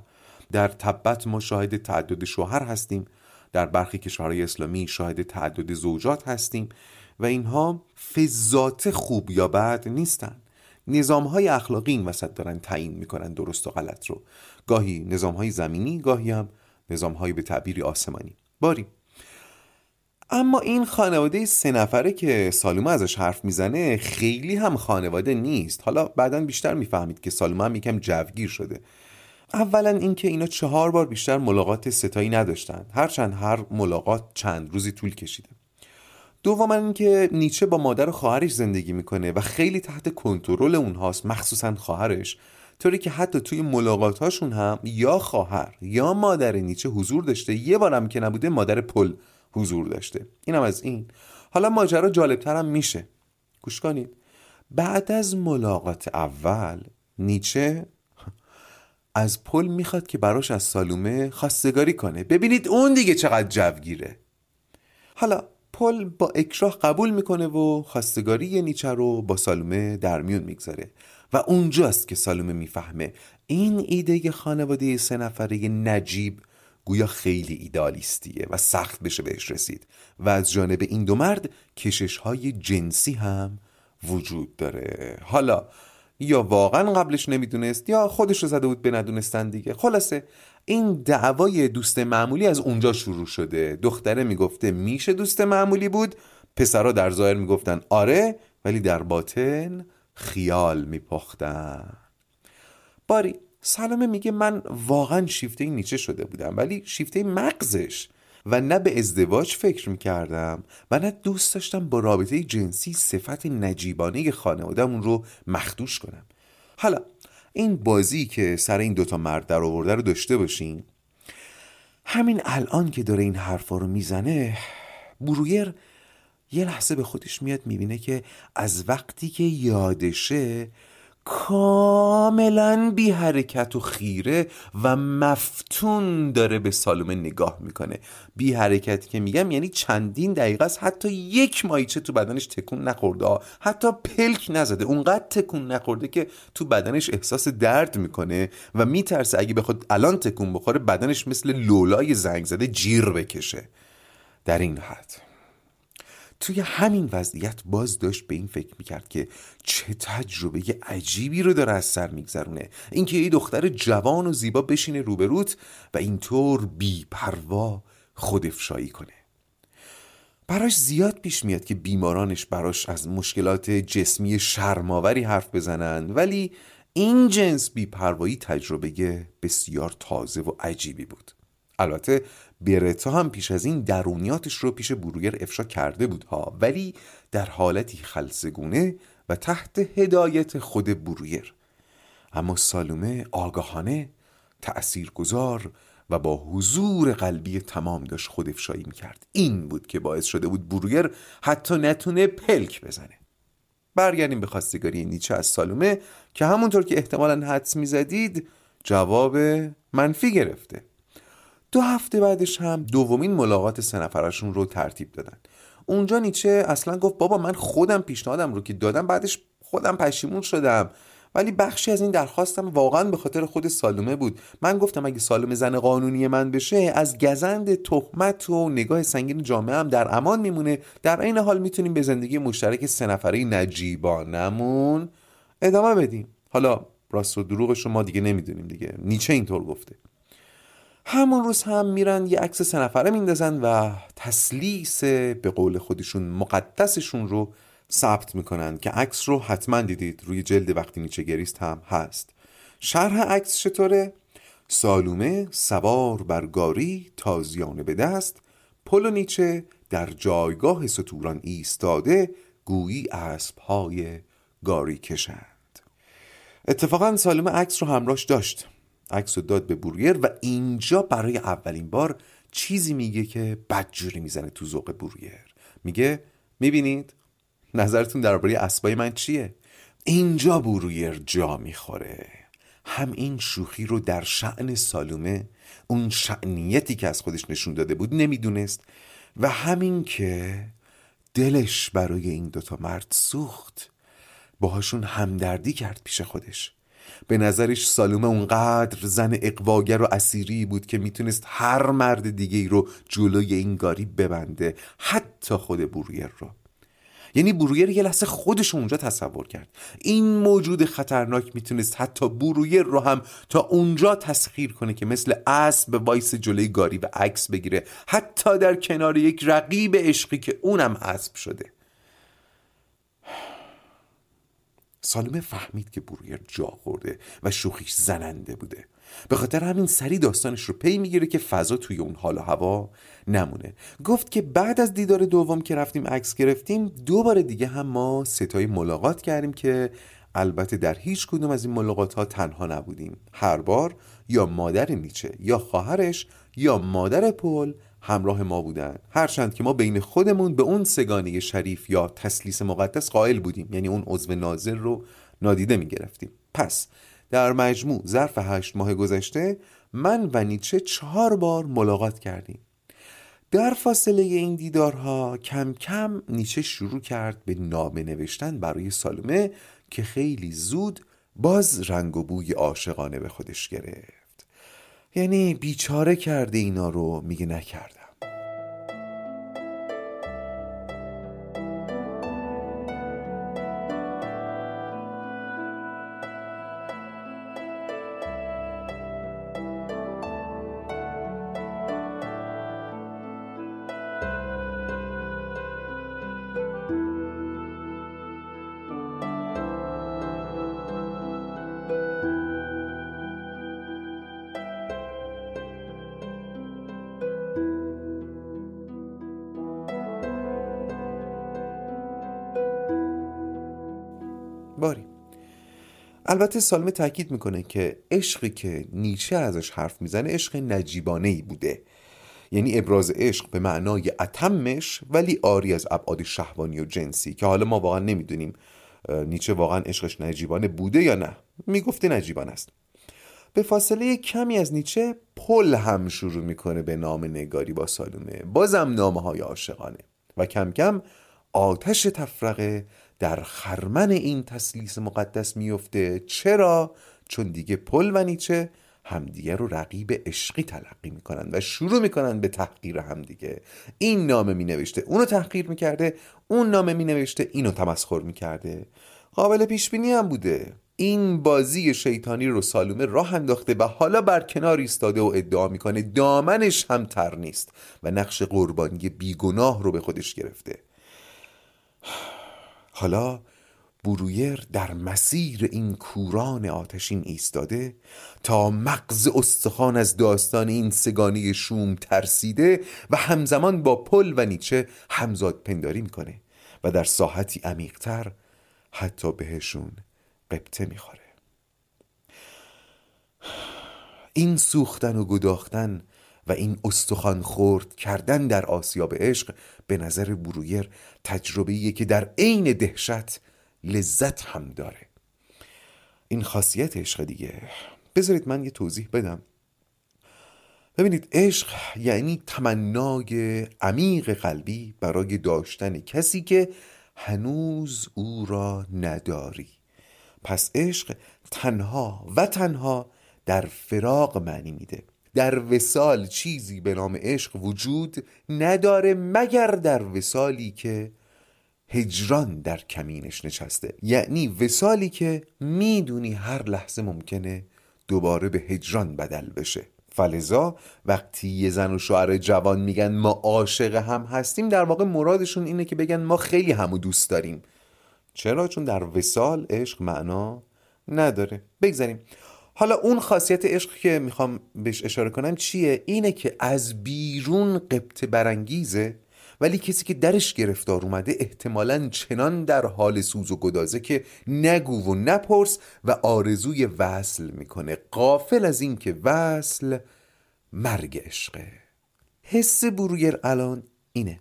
در تبت ما شاهد تعدد شوهر هستیم. در برخی کشورهای اسلامی شاهد تعدد زوجات هستیم. و اینها فضات خوب یا بد نیستن. نظام های اخلاقی این وسط دارن تعیین می‌کنن درست و غلط رو. گاهی نظام های زمینی گاهی هم نظام های به تعبیری آسمانی. باری. اما این خانواده سه نفره که سالومه ازش حرف می‌زنه خیلی هم خانواده نیست. حالا بعدا بیشتر می‌فهمید که سالومه هم یکم جوگیر شده. اولا اینکه اینا چهار بار بیشتر ملاقات ستایی نداشتن هرچند هر ملاقات چند روزی طول کشیده. دوما اینکه نیچه با مادر و خواهرش زندگی می‌کنه و خیلی تحت کنترل اونهاست مخصوصا خواهرش. طوری که حتی توی ملاقاتهاشون هم یا خواهر یا مادر نیچه حضور داشته. یه بارم که نبوده مادر پل حضور داشته. اینم از این. حالا ماجرا جالبتر هم میشه. گوش کنید. بعد از ملاقات اول نیچه از پل می‌خواد که براش از سالومه خواستگاری کنه. ببینید اون دیگه چقدر جوگیره. حالا پل با اکراه قبول می‌کنه و خواستگاری نیچه رو با سالومه در میون می‌گذاره. و اونجاست که سالومه می‌فهمه این ایده خانواده سه نفره نجیب گویا خیلی ایدالیستیه و سخت بشه بهش رسید. و از جانب این دو مرد کشش های جنسی هم وجود داره. حالا یا واقعا قبلش نمی‌دونست یا خودش رو زده بود به ندونستن دیگه. خلاصه این دعوای دوست معمولی از اونجا شروع شده. دختره می‌گفته میشه دوست معمولی بود. پسرا در ظاهر می‌گفتن آره ولی در باطن خیال میپختن. باری سلامه میگه من واقعا شیفته نیچه شده بودم ولی شیفته مغزش و نه به ازدواج فکر می‌کردم و نه دوست داشتم با رابطه جنسی صفت نجیبانه خانوادهمون رو مخدوش کنم. حالا این بازی که سر این دوتا مرد در آورده رو داشته باشین همین الان که داره این حرفا رو می‌زنه برویر یه لحظه به خودش میاد می‌بینه که از وقتی که یادشه کاملا بی حرکت و خیره و مفتون داره به سالومه نگاه می‌کنه. بی حرکت که میگم یعنی چندین دقیقه است. حتی یک مایچه تو بدنش تکون نخورده. حتی پلک نزده. اونقدر تکون نخورده که تو بدنش احساس درد می‌کنه و میترسه اگه بخواد الان تکون بخوره بدنش مثل لولای زنگ زده جیر بکشه. در این حد. توی همین وضعیت باز داشت به این فکر می‌کرد که چه تجربه عجیبی رو داره از سر میگذرونه. اینکه یه دختر جوان و زیبا بشینه روبروت و اینطور بی پروا خودافشایی کنه. براش زیاد پیش میاد که بیمارانش براش از مشکلات جسمی شرماوری حرف بزنن ولی این جنس بیپروایی تجربه بسیار تازه و عجیبی بود. البته برتا هم پیش از این درونیاتش رو پیش برویر افشا کرده بود ها. ولی در حالتی خلصگونه و تحت هدایت خود برویر اما سالومه آگاهانه تأثیرگذار و با حضور قلبی تمام داشت خود افشایی می‌کرد. این بود که باعث شده بود برویر حتی نتونه پلک بزنه. برگردیم به خواستگاری نیچه از سالومه که همونطور که احتمالا حدس می‌زدید جواب منفی گرفته. دو هفته بعدش هم دومین ملاقات سه نفرشون رو ترتیب دادن. اونجا نیچه اصلا گفت بابا من خودم پیشنهادم رو که دادم بعدش خودم پشیمون شدم. ولی بخشی از این درخواستم واقعا به خاطر خود سالومه بود. من گفتم اگه سالومه زن قانونی من بشه از گزند تهمت و نگاه سنگین جامعه هم در امان میمونه. در این حال می‌تونیم به زندگی مشترک سه نفره نجیبانمون ادامه بدیم. حالا راست و دروغش رو ما دیگه نمی‌دونیم دیگه. نیچه اینطور گفته. همون روز هم میرن یه عکس سه نفره میندازن و تسلیس به قول خودشون مقدسشون رو ثبت می‌کنن که عکس رو حتما دیدید. روی جلد وقتی نیچه گریست هم هست. شرح عکس چطوره؟ سالومه سوار بر گاری تازیانه به دست. پل نیچه در جایگاه ستوران ایستاده گویی اسبهای گاری کشند. اتفاقا سالومه عکس رو همراش داشت. عکس رو داد به بورگر و اینجا برای اولین بار چیزی میگه که بدجوری می‌زنه تو ذوق بورگر. میگه می‌بینید؟ نظرتون درباره اسبای من چیه؟ اینجا بورویر جا می‌خوره. هم این شوخی رو در شعن سالومه اون شعنیتی که از خودش نشون داده بود نمی‌دونست و همین که دلش برای این دوتا مرد سوخت باهاشون همدردی کرد پیش خودش. به نظرش سالومه اونقدر زن اغواگر و اثیری بود که می‌تونست هر مرد دیگه رو جلوی این گاری ببنده حتی خود برویر رو. یعنی برویر یه لحظه خودش اونجا تصور کرد. این موجود خطرناک می‌تونست حتی برویر رو هم تا اونجا تسخیر کنه که مثل اسب وایسه جلوی گاری و عکس بگیره حتی در کنار یک رقیب عشقی که اونم اسب شده. سالمه فهمید که برویر جا خورده و شوخیش زننده بوده. به خاطر همین سری داستانش رو پی می‌گیره که فضا توی اون حال و هوا نمونه. گفت که بعد از دیدار دوم که رفتیم عکس گرفتیم دو بار دیگه هم ما ستایی ملاقات کردیم که البته در هیچ کدوم از این ملاقات ها تنها نبودیم. هر بار یا مادر نیچه یا خواهرش یا مادر پل همراه ما بودن. هرچند که ما بین خودمون به اون سگانه شریف یا تسلیس مقدس قائل بودیم. یعنی اون عضو ناظر رو نادیده می گرفتیم پس در مجموع ظرف هشت ماه گذشته من و نیچه چهار بار ملاقات کردیم. در فاصله این دیدارها کم کم نیچه شروع کرد به نامه نوشتن برای سالمه که خیلی زود باز رنگ و بوی عاشقانه به خودش گرفت. یعنی بیچاره کرده اینا رو میگه نکرد البته سالمه تاکید می‌کنه که عشقی که نیچه ازش حرف می‌زنه عشق نجیبانه ای بوده. یعنی ابراز عشق به معنای اتمش ولی آری از ابعاد شهوانی و جنسی که حالا ما واقعا نمی‌دونیم نیچه واقعا عشقش نجیبانه بوده یا نه. می‌گفته نجیبان است. به فاصله کمی از نیچه پل هم شروع می‌کنه به نام نگاری با سالومه بازم نامه های عاشقانه و کم کم آتش تفرقه در خرمن این تسلیس مقدس میفته چرا؟ چون دیگه پل و نیچه همدیگه رو رقیب عشقی تلقی می‌کنن و شروع می‌کنن به تحقیر همدیگه. این نامه مینوشته اونو تحقیر می‌کرده اون نامه مینوشته اینو تمسخر می‌کرده. قابل پیش بینی هم بوده. این بازی شیطانی رو سالومه راه انداخته و حالا بر کنار ایستاده و ادعا می‌کنه دامنش هم تر نیست و نقش قربانی بیگناه رو به خودش گرفته. حالا برویر در مسیر این کوران آتشین ایستاده تا مغز استخوان از داستان این سگانی شوم ترسیده و همزمان با پل و نیچه همزاد پنداری می‌کنه و در ساحتی عمیقتر حتی بهشون قبطه می‌خوره. این سوختن و گداختن و این استخوان خورد کردن در آسیاب عشق به نظر برویر تجربه که در عین دهشت لذت هم داره. این خاصیت عشق دیگه. بذارید من یه توضیح بدم. ببینید عشق یعنی تمنای عمیق قلبی برای داشتن کسی که هنوز او را نداری. پس عشق تنها و تنها در فراق معنی میده. در وسال چیزی به نام عشق وجود نداره مگر در وسالی که هجران در کمینش نشسته. یعنی وسالی که می‌دونی هر لحظه ممکنه دوباره به هجران بدل بشه. فلزا وقتی یه زن و شوهر جوان میگن ما عاشق هم هستیم در واقع مرادشون اینه که بگن ما خیلی همو دوست داریم. چرا؟ چون در وسال عشق معنا نداره. بگذاریم. حالا اون خاصیت عشق که می‌خوام بهش اشاره کنم چیه؟ اینه که از بیرون قبط برانگیزه ولی کسی که درش گرفتار اومده احتمالا چنان در حال سوز و گدازه که نگو و نپرس و آرزوی وصل می‌کنه. قافل از اینکه وصل مرگ عشقه. حس برویر الان اینه.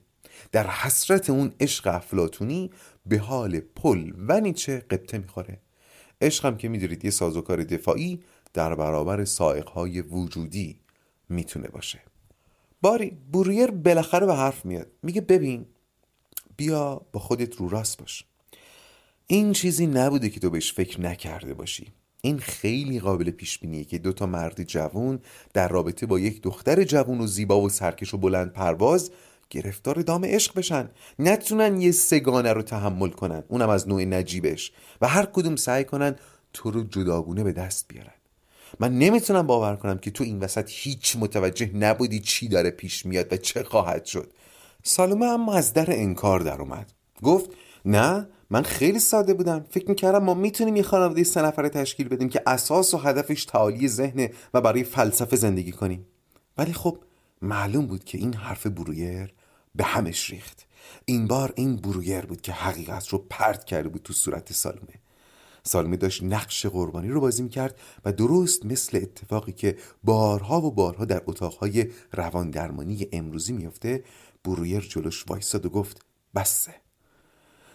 در حسرت اون عشق افلاتونی به حال پل و نیچه قبطه می‌خوره. عشقم که می‌دونید یه سازوکار دفاعی در برابر سائقهای وجودی می‌تونه باشه. باری برویر بالاخره به حرف میاد. میگه ببین بیا با خودت رو راست باش. این چیزی نبوده که تو بهش فکر نکرده باشی. این خیلی قابل پیش بینیه که دو تا مرد جوون در رابطه با یک دختر جوون و زیبا و سرکش و بلند پرواز گرفتار دام عشق بشن. نتونن یه سگانه رو تحمل کنن. اونم از نوع نجیبش. و هر کدوم سعی کنن تو رو جداگونه به دست بیارن. من نمی‌تونم باور کنم که تو این وسط هیچ متوجه نبودی چی داره پیش میاد و چه خواهد شد. سالومه اما از در انکار در اومد. گفت نه من خیلی ساده بودم. فکر می‌کردم ما می‌تونیم یه خانواده سه نفره تشکیل بدیم که اساس و هدفش تعالی ذهنه و برای فلسفه زندگی کنیم. ولی خب معلوم بود که این حرف برویر به همش ریخت. این بار این برویر بود که حقیقت رو پرت کرده بود تو صورت سالومه سالمه داشت نقش قربانی رو بازی می‌کرد و درست مثل اتفاقی که بارها و بارها در اتاقهای روان درمانی امروزی میفته برویر جلوش وایساد و گفت بسه.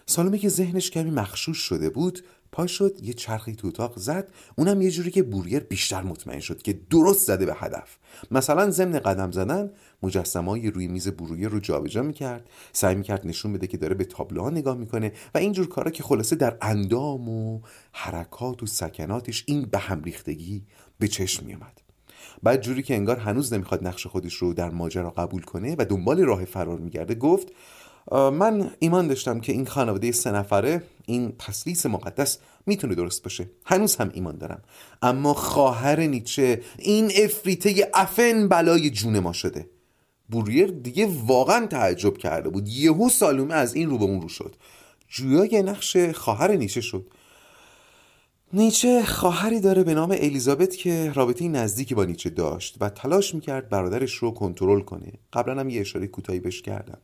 سالمه که ذهنش کمی مخشوش شده بود پا شد یه چرخی تو اتاق زد اونم یه جوری که بوریر بیشتر مطمئن شد که درست زده به هدف. مثلا ضمن قدم زدن مجسمه روی میز برویر رو جابجا می‌کرد سعی می‌کرد نشون بده که داره به تابلوها نگاه می‌کنه و اینجور کارا که خلاصه در اندام و حرکات و سکناتش این به هم ریختگی به چشم میومد بعد جوری که انگار هنوز نمی‌خواد نقش خودش رو در ماجرا قبول کنه و دنبال راه فرار میگرده گفت من ایمان داشتم که این خانواده سه نفره این تسلیس مقدس می‌تونه درست باشه. هنوز هم ایمان دارم. اما خواهر نیچه این افریته افن بلای جون ما شده. بوریر دیگه واقعا تعجب کرده بود. یهو سالومه از این رو به اون رو شد. جویای نقش خواهر نیچه شد. نیچه خواهری داره به نام الیزابت که رابطه نزدیکی با نیچه داشت و تلاش می‌کرد برادرش رو کنترل کنه. قبلا هم یه اشاره کوتاهی بهش کردم.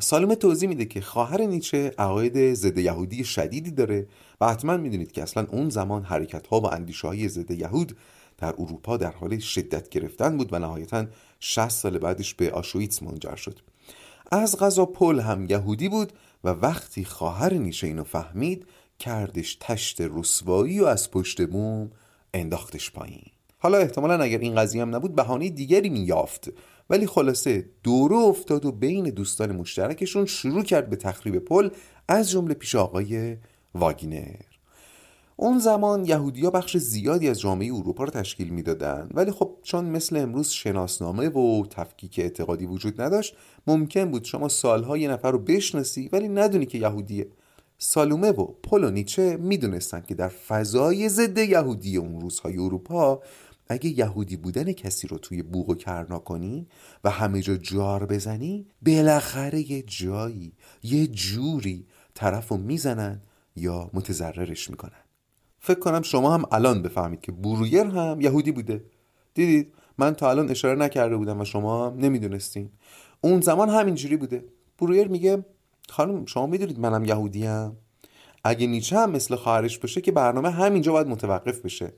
سالومه توضیح میده که خواهر نیچه عقاید ضد یهودی شدیدی داره و حتما می‌دونید که اصلا اون زمان حرکت ها و اندیشه های ضد یهود در اروپا در حال شدت گرفتن بود و نهایتا 60 سال بعدش به آشویتس منجر شد. از غذا پل هم یهودی بود و وقتی خواهر نیچه اینو فهمید کردش تشت رسوایی و از پشت بوم انداختش پایین. حالا احتمالا اگر این قضیه هم نبود بهانه دیگری میافت ولی خلاصه دورو افتاد و بین دوستان مشترکشون شروع کرد به تخریب پل از جمله پیش آقای واگنر. اون زمان یهودیا بخش زیادی از جامعه اروپا رو تشکیل می‌دادند ولی خب چون مثل امروز شناسنامه و تفکیک اعتقادی وجود نداشت ممکن بود شما سالها یه نفر رو بشناسی ولی ندونی که یهودیه سالومه و پل و نیچه می‌دونستن که در فضای ضد یهودی اون روزهای اروپا اگه یهودی بودن کسی رو توی بوغ و کرنا کنی و همه جا جار بزنی بالاخره یه جایی یه جوری طرف رو می‌زنن یا متضررش می‌کنن. فکر کنم شما هم الان بفهمید که برویر هم یهودی بوده. دیدید؟ من تا الان اشاره نکرده بودم و شما هم نمی‌دونستین. اون زمان همینجوری بوده. برویر میگه خانم شما می‌دونید منم یهودیم اگه نیچه هم مثل خواهرش باشه که برنامه همینجا باید متوقف بشه.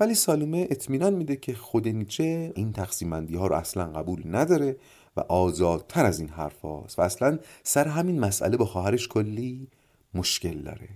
ولی سالومه اطمینان میده که خود نیچه این تقسیمندی ها رو اصلا قبول نداره و آزادتر از این حرف هاست و اصلا سر همین مسئله با خواهرش کلی مشکل داره.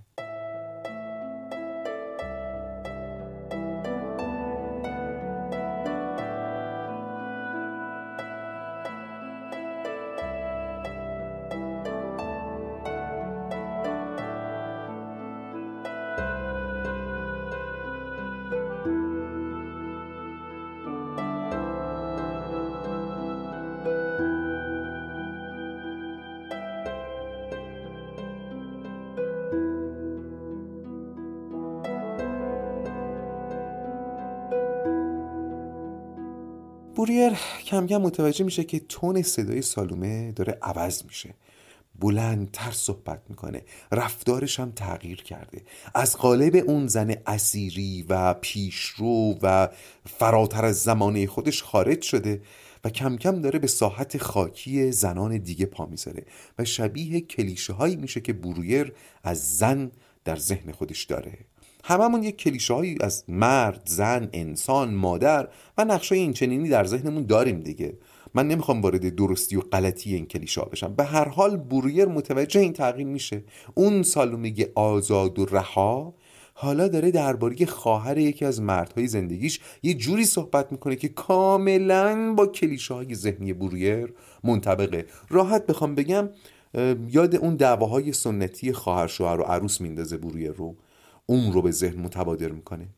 کم کم متوجه میشه که تون صدای سالومه داره عوض میشه. بلندتر صحبت می‌کنه. رفتارش هم تغییر کرده. از قالب اون زن اسیری و پیشرو و فراتر از زمانه خودش خارج شده و کم کم داره به ساحت خاکی زنان دیگه پا می‌ذاره و شبیه کلیشه هایی میشه که برویر از زن در ذهن خودش داره. هممون یک کلیشه هایی از مرد، زن، انسان، مادر و نقشه این چنینی در ذهنمون داریم دیگه. من نمی‌خوام وارد درستی و غلطی این کلیشه ها بشم. به هر حال بوریر متوجه این تغییر میشه. اون سالومه آزاد و رها حالا داره درباره خواهر یکی از مردهای زندگیش یه جوری صحبت می‌کنه که کاملا با کلیشه های ذهنی بوریر منطبقه. راحت بخوام بگم یاد اون دعواهای سنتی خواهر شوهر و عروس میندازه بوریر رو. اون رو به ذهن متبادر می‌کنه.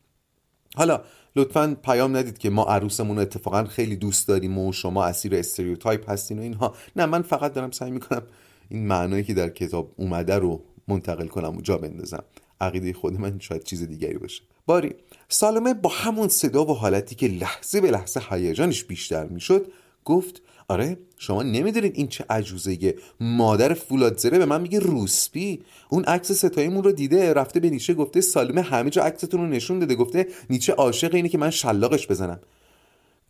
حالا لطفا پیام ندید که ما عروسمون رو اتفاقا خیلی دوست داریم و شما اسیر stereotype هستین و اینها. نه من فقط دارم سعی می‌کنم این معنایی که در کتاب اومده رو منتقل کنم و جا بندازم. عقیده خود من شاید چیز دیگری باشه. باری سالومه با همون صدا و حالتی که لحظه به لحظه هیجانش بیشتر می‌شد گفت آره شما نمی‌دونید این چه عجوزه مادر فولادزره به من میگه روسپی. اون عکس ستایمون رو دیده رفته به نیچه گفته سالمه همه جا عکستون رو نشون داده. گفته نیچه عاشق اینه که من شلاقش بزنم.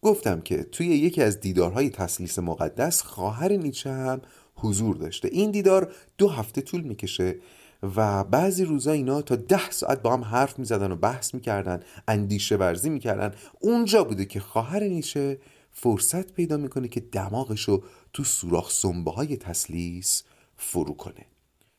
گفتم که توی یکی از دیدارهای تسلیس مقدس خواهر نیچه هم حضور داشته. این دیدار دو هفته طول می‌کشه و بعضی روزا اینا تا ده ساعت با هم حرف می‌زدن و بحث می‌کردن اندیشه ورزی می‌کردن. اونجا بوده که خواهر نیچه فرصت پیدا می‌کنه که دماغشو تو سوراخ سنبه های تسلیس فرو کنه.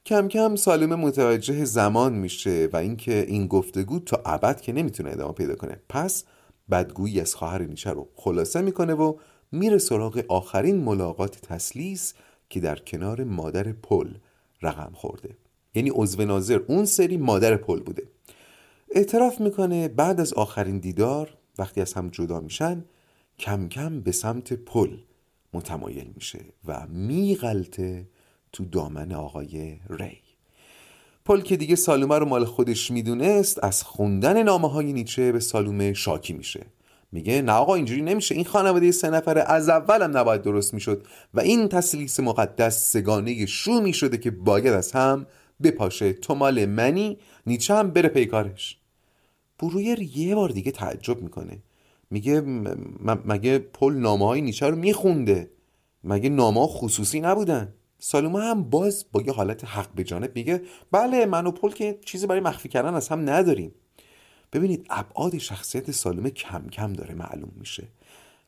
کم کم سالمه متوجه زمان میشه و اینکه این گفتگو تا ابد که نمی‌تونه ادامه پیدا کنه. پس بدگویی از خواهر نیچه رو خلاصه می‌کنه و میره سراغ آخرین ملاقات تسلیس که در کنار مادر پل رقم خورده. یعنی عضو ناظر اون سری مادر پل بوده. اعتراف می‌کنه بعد از آخرین دیدار وقتی از هم جدا میشن کم کم به سمت پل متمایل میشه و میغلطه تو دامن آقای ری. پل که دیگه سالومه رو مال خودش می‌دونست از خوندن نامه های نیچه به سالومه شاکی میشه. میگه نه آقا اینجوری نمیشه. این خانواده سه نفره از اولم نباید درست می‌شد و این تسلیس مقدس سگانه شو می‌شده که باید از هم بپاشه. تو مال منی نیچه هم بره پیکارش برویر یه بار دیگه تعجب می‌کنه. میگه مگه پل نامه های نیچه رو میخونده؟ مگه نامه خصوصی نبودن؟ سالومه هم باز با یه حالت حق به جانب میگه بله من و پل که چیزی برای مخفی کردن از هم نداریم. ببینید ابعاد شخصیت سالومه کم کم داره معلوم میشه.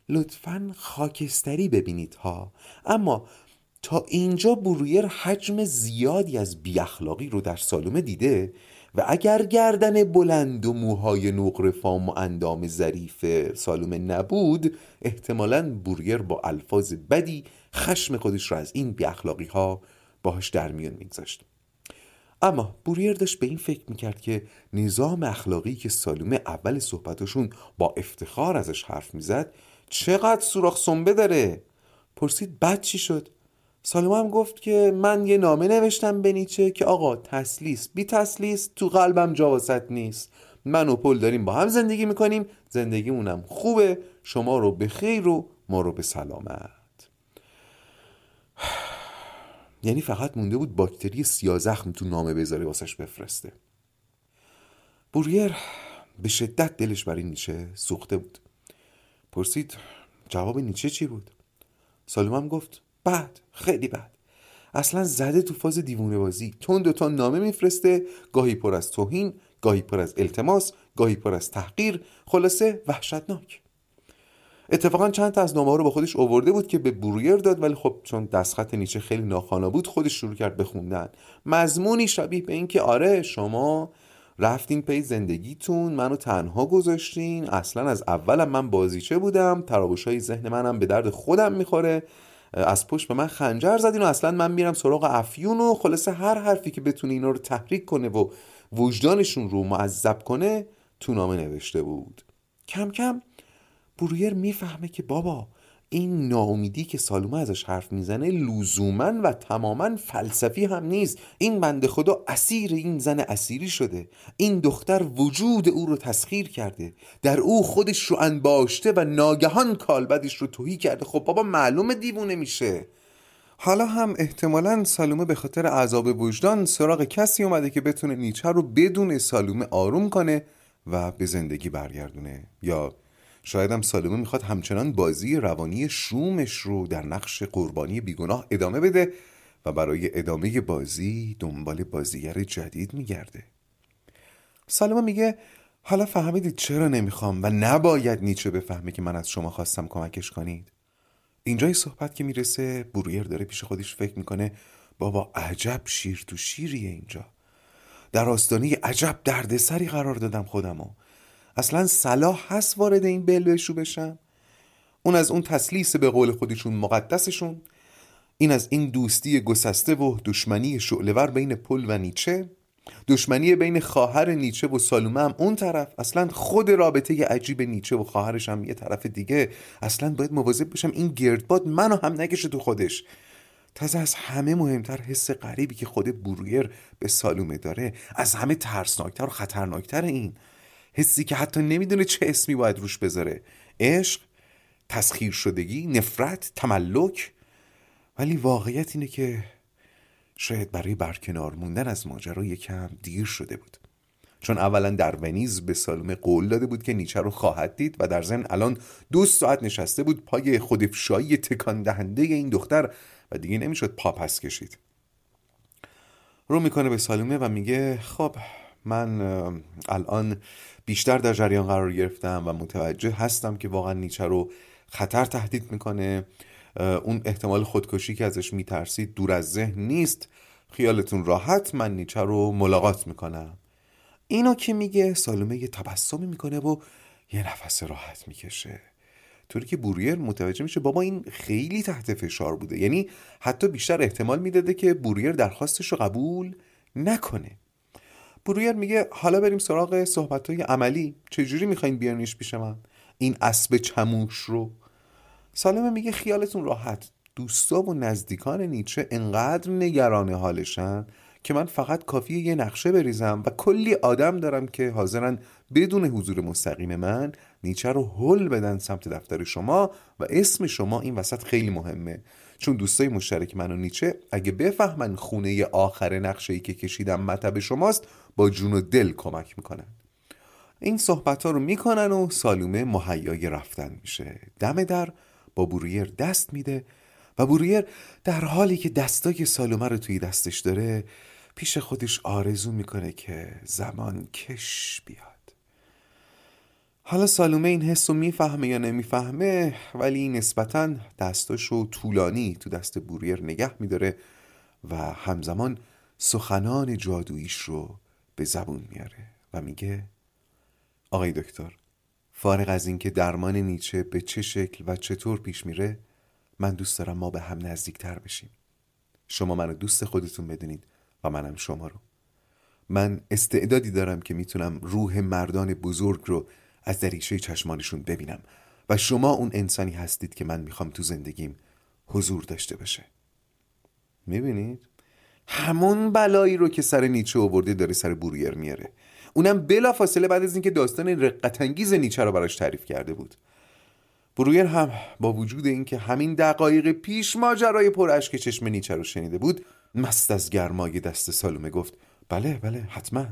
لطفا خاکستری ببینید ها. اما تا اینجا برویر حجم زیادی از بیاخلاقی رو در سالومه دیده و اگر گردن بلند و موهای نقر فام و اندام ظریف سالومه نبود احتمالا بورگر با الفاظ بدی خشم خودش را از این بی ها باهاش در میون میگذاشت. اما بوریر داشت به این فکر می‌کرد که نظام اخلاقی که سالومه اول صحبتشون با افتخار ازش حرف می‌زد چقدر سوراخ سنبه داره؟ پرسید بد چی شد؟ سالومه هم گفت که من یه نامه نوشتم به نیچه که آقا تسلیس بی تسلیس تو قلبم جا نیست. من و پل داریم با هم زندگی می‌کنیم زندگیمونم خوبه شما رو به خیر و ما رو به سلامت. یعنی فقط مونده بود باکتری سیازخم تو نامه بذاره واسش بفرسته. بوریر به شدت دلش برای نیچه سوخته بود. پرسید جواب نیچه چی بود؟ سالوم گفت بعد. خیلی بد. اصلا زده تو فاز دیوونه بازی. تون دوتا نامه میفرسته گاهی پر از توهین گاهی پر از التماس گاهی پر از تحقیر خلاصه وحشتناک. اتفاقا چند تا از نامه رو با خودش اوورده بود که به برویر داد ولی خب چون دستخط نیچه خیلی ناخوانا بود خودش شروع کرد به خوندن. مضمونی شبیه به اینکه آره شما رفتین پی زندگیتون منو تنها گذاشتین اصلا از اولم من بازیچه بودم تراوش های ذهن منم به درد خودم می‌خوره. از پشت به من خنجر زدین و اصلا من میرم سراغ افیون و خلاصه هر حرفی که بتونه اینا رو تحریک کنه و وجدانشون رو معذب کنه تو نامه نوشته بود. کم کم برویر می‌فهمه که بابا این ناامیدی که سالومه ازش حرف می‌زنه لزوما و تماما فلسفی هم نیست. این بند خدا اسیر این زن اسیری شده. این دختر وجود او رو تسخیر کرده. در او خودش رو انباشته و ناگهان کالبدش رو توهی کرده. خب بابا معلومه دیوونه میشه. حالا هم احتمالا سالومه به خاطر عذاب وجدان سراغ کسی اومده که بتونه نیچه رو بدون سالومه آروم کنه و به زندگی برگردونه. یا شاید هم سالومه می‌خواد همچنان بازی روانی شومش رو در نقش قربانی بیگناه ادامه بده و برای ادامه بازی دنبال بازیگر جدید میگرده. سالومه میگه حالا فهمیدید چرا نمی‌خوام و نباید نیچه بفهمه که من از شما خواستم کمکش کنید. اینجای صحبت که می‌رسه برویر داره پیش خودش فکر می‌کنه بابا عجب شیر تو شیریه اینجا. در آستانه عجب دردسری قرار دادم خودمو. اصلا صلاح هست وارد این بلبشو بشم اون از اون تسلیس به قول خودشون مقدسشون؟ این از این دوستی گسسته و دشمنی شعلور بین پل و نیچه؟ دشمنی بین خواهر نیچه و سالومه هم اون طرف؟ اصلا خود رابطه عجیب نیچه و خواهرش هم یه طرف دیگه؟ اصلا باید مواظب بشم این گردباد منو هم نکشه تو خودش. تازه از همه مهمتر حس غریبی که خود برویر به سالومه داره. از همه ترسناکتر و خطرناکتر این. حسی که حتی نمی‌دونه چه اسمی باید روش بذاره. عشق تسخیر شدگی نفرت تملک. ولی واقعیت اینه که شاید برای برکنار موندن از ماجرا یکم دیر شده بود. چون اولا در ونیز به سالومه قول داده بود که نیچه رو خواهد دید و در ضمن الان دو ساعت نشسته بود پای خودفشایی تکان دهنده این دختر و دیگه نمی‌شد پا پس کشید. رو می‌کنه به سالومه و میگه خب من الان بیشتر در جریان قرار گرفتم و متوجه هستم که واقعا نیچه رو خطر تهدید می‌کنه. اون احتمال خودکشی که ازش میترسید دور از ذهن نیست. خیالتون راحت من نیچه رو ملاقات می‌کنم. اینو که میگه سالومه یه تبسمی می‌کنه و یه نفس راحت می‌کشه. طوری که بوریر متوجه میشه بابا این خیلی تحت فشار بوده. یعنی حتی بیشتر احتمال می‌داده که بوریر درخواستش رو قبول نکنه. برویر میگه حالا بریم سراغ صحبت های عملی. چجوری می‌خواین بیارنیش پیش من؟ این اسب چموش رو. سالمه میگه خیالتون راحت. دوستا و نزدیکان نیچه انقدر نگران حالشن که من فقط کافی یه نقشه بریزم و کلی آدم دارم که حاضرن بدون حضور مستقیم من نیچه رو حل بدن سمت دفتر شما و اسم شما این وسط خیلی مهمه. چون دوستای مشترک من و نیچه اگه بفهمن خونه آخر نقشه ای که کشیدم مطب شماست با جون و دل کمک می‌کنن. این صحبت ها رو می‌کنن و سالومه مهیای رفتن میشه. دم در با بوریر دست میده و بوریر در حالی که دستای سالومه رو توی دستش داره پیش خودش آرزو می‌کنه که زمان کش بیاد. حالا سالومه این حس رو می‌فهمه یا نمی‌فهمه ولی نسبتا دستاشو طولانی تو دست بوریر نگه میداره و همزمان سخنان جادوییش رو به زبون میاره و میگه آقای دکتر فارغ از اینکه درمان نیچه به چه شکل و چطور پیش میره من دوست دارم ما به هم نزدیکتر بشیم. شما منو دوست خودتون بدونید و منم شما رو. من استعدادی دارم که می‌تونم روح مردان بزرگ رو از دریچه چشمانشون ببینم و شما اون انسانی هستید که من می‌خوام تو زندگیم حضور داشته باشه. می‌بینید؟ همون بلایی رو که سر نیچه آورده داره سر برویر میاره. اونم بلا فاصله بعد از اینکه داستان رقتانگیز نیچه رو براش تعریف کرده بود. برویر هم با وجود اینکه همین دقایق پیش ماجرای پر اشک چشم نیچه رو شنیده بود مست از گرمای دست سالومه گفت بله بله حتما.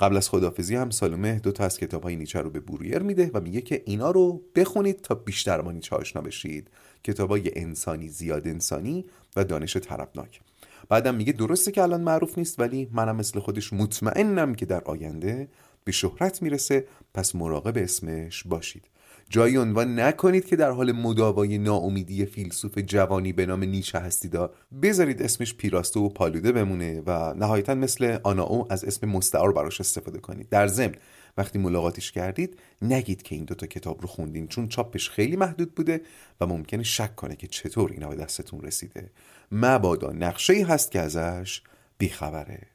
قبل از خدافزی هم سالومه دو تا از کتاب های نیچه رو به برویر میده و میگه که اینا رو بخونید تا بیشتر با نیچه آشنا بشید. کتاب های انسانی زیاد انسانی و دانش طربناک بعدم میگه درسته که الان معروف نیست ولی منم مثل خودش مطمئنم که در آینده به شهرت می‌رسه. پس مراقب اسمش باشید. جایی عنوان نکنید که در حال مداوای ناامیدی فیلسوف جوانی به نام نیچه هستیدا بذارید اسمش پیراسته و پالوده بمونه و نهایتا مثل آناو از اسم مستعار براش استفاده کنید. در ضمن وقتی ملاقاتش کردید نگید که این دوتا کتاب رو خوندین چون چاپش خیلی محدود بوده و ممکنه شک کنه که چطور اینا به دستتون رسیده. مبادا نقشه ای هست که ازش بیخبره.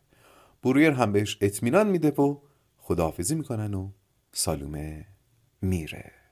برویر هم بهش اطمینان میده و خداحافظی می‌کنن و سالومه میره.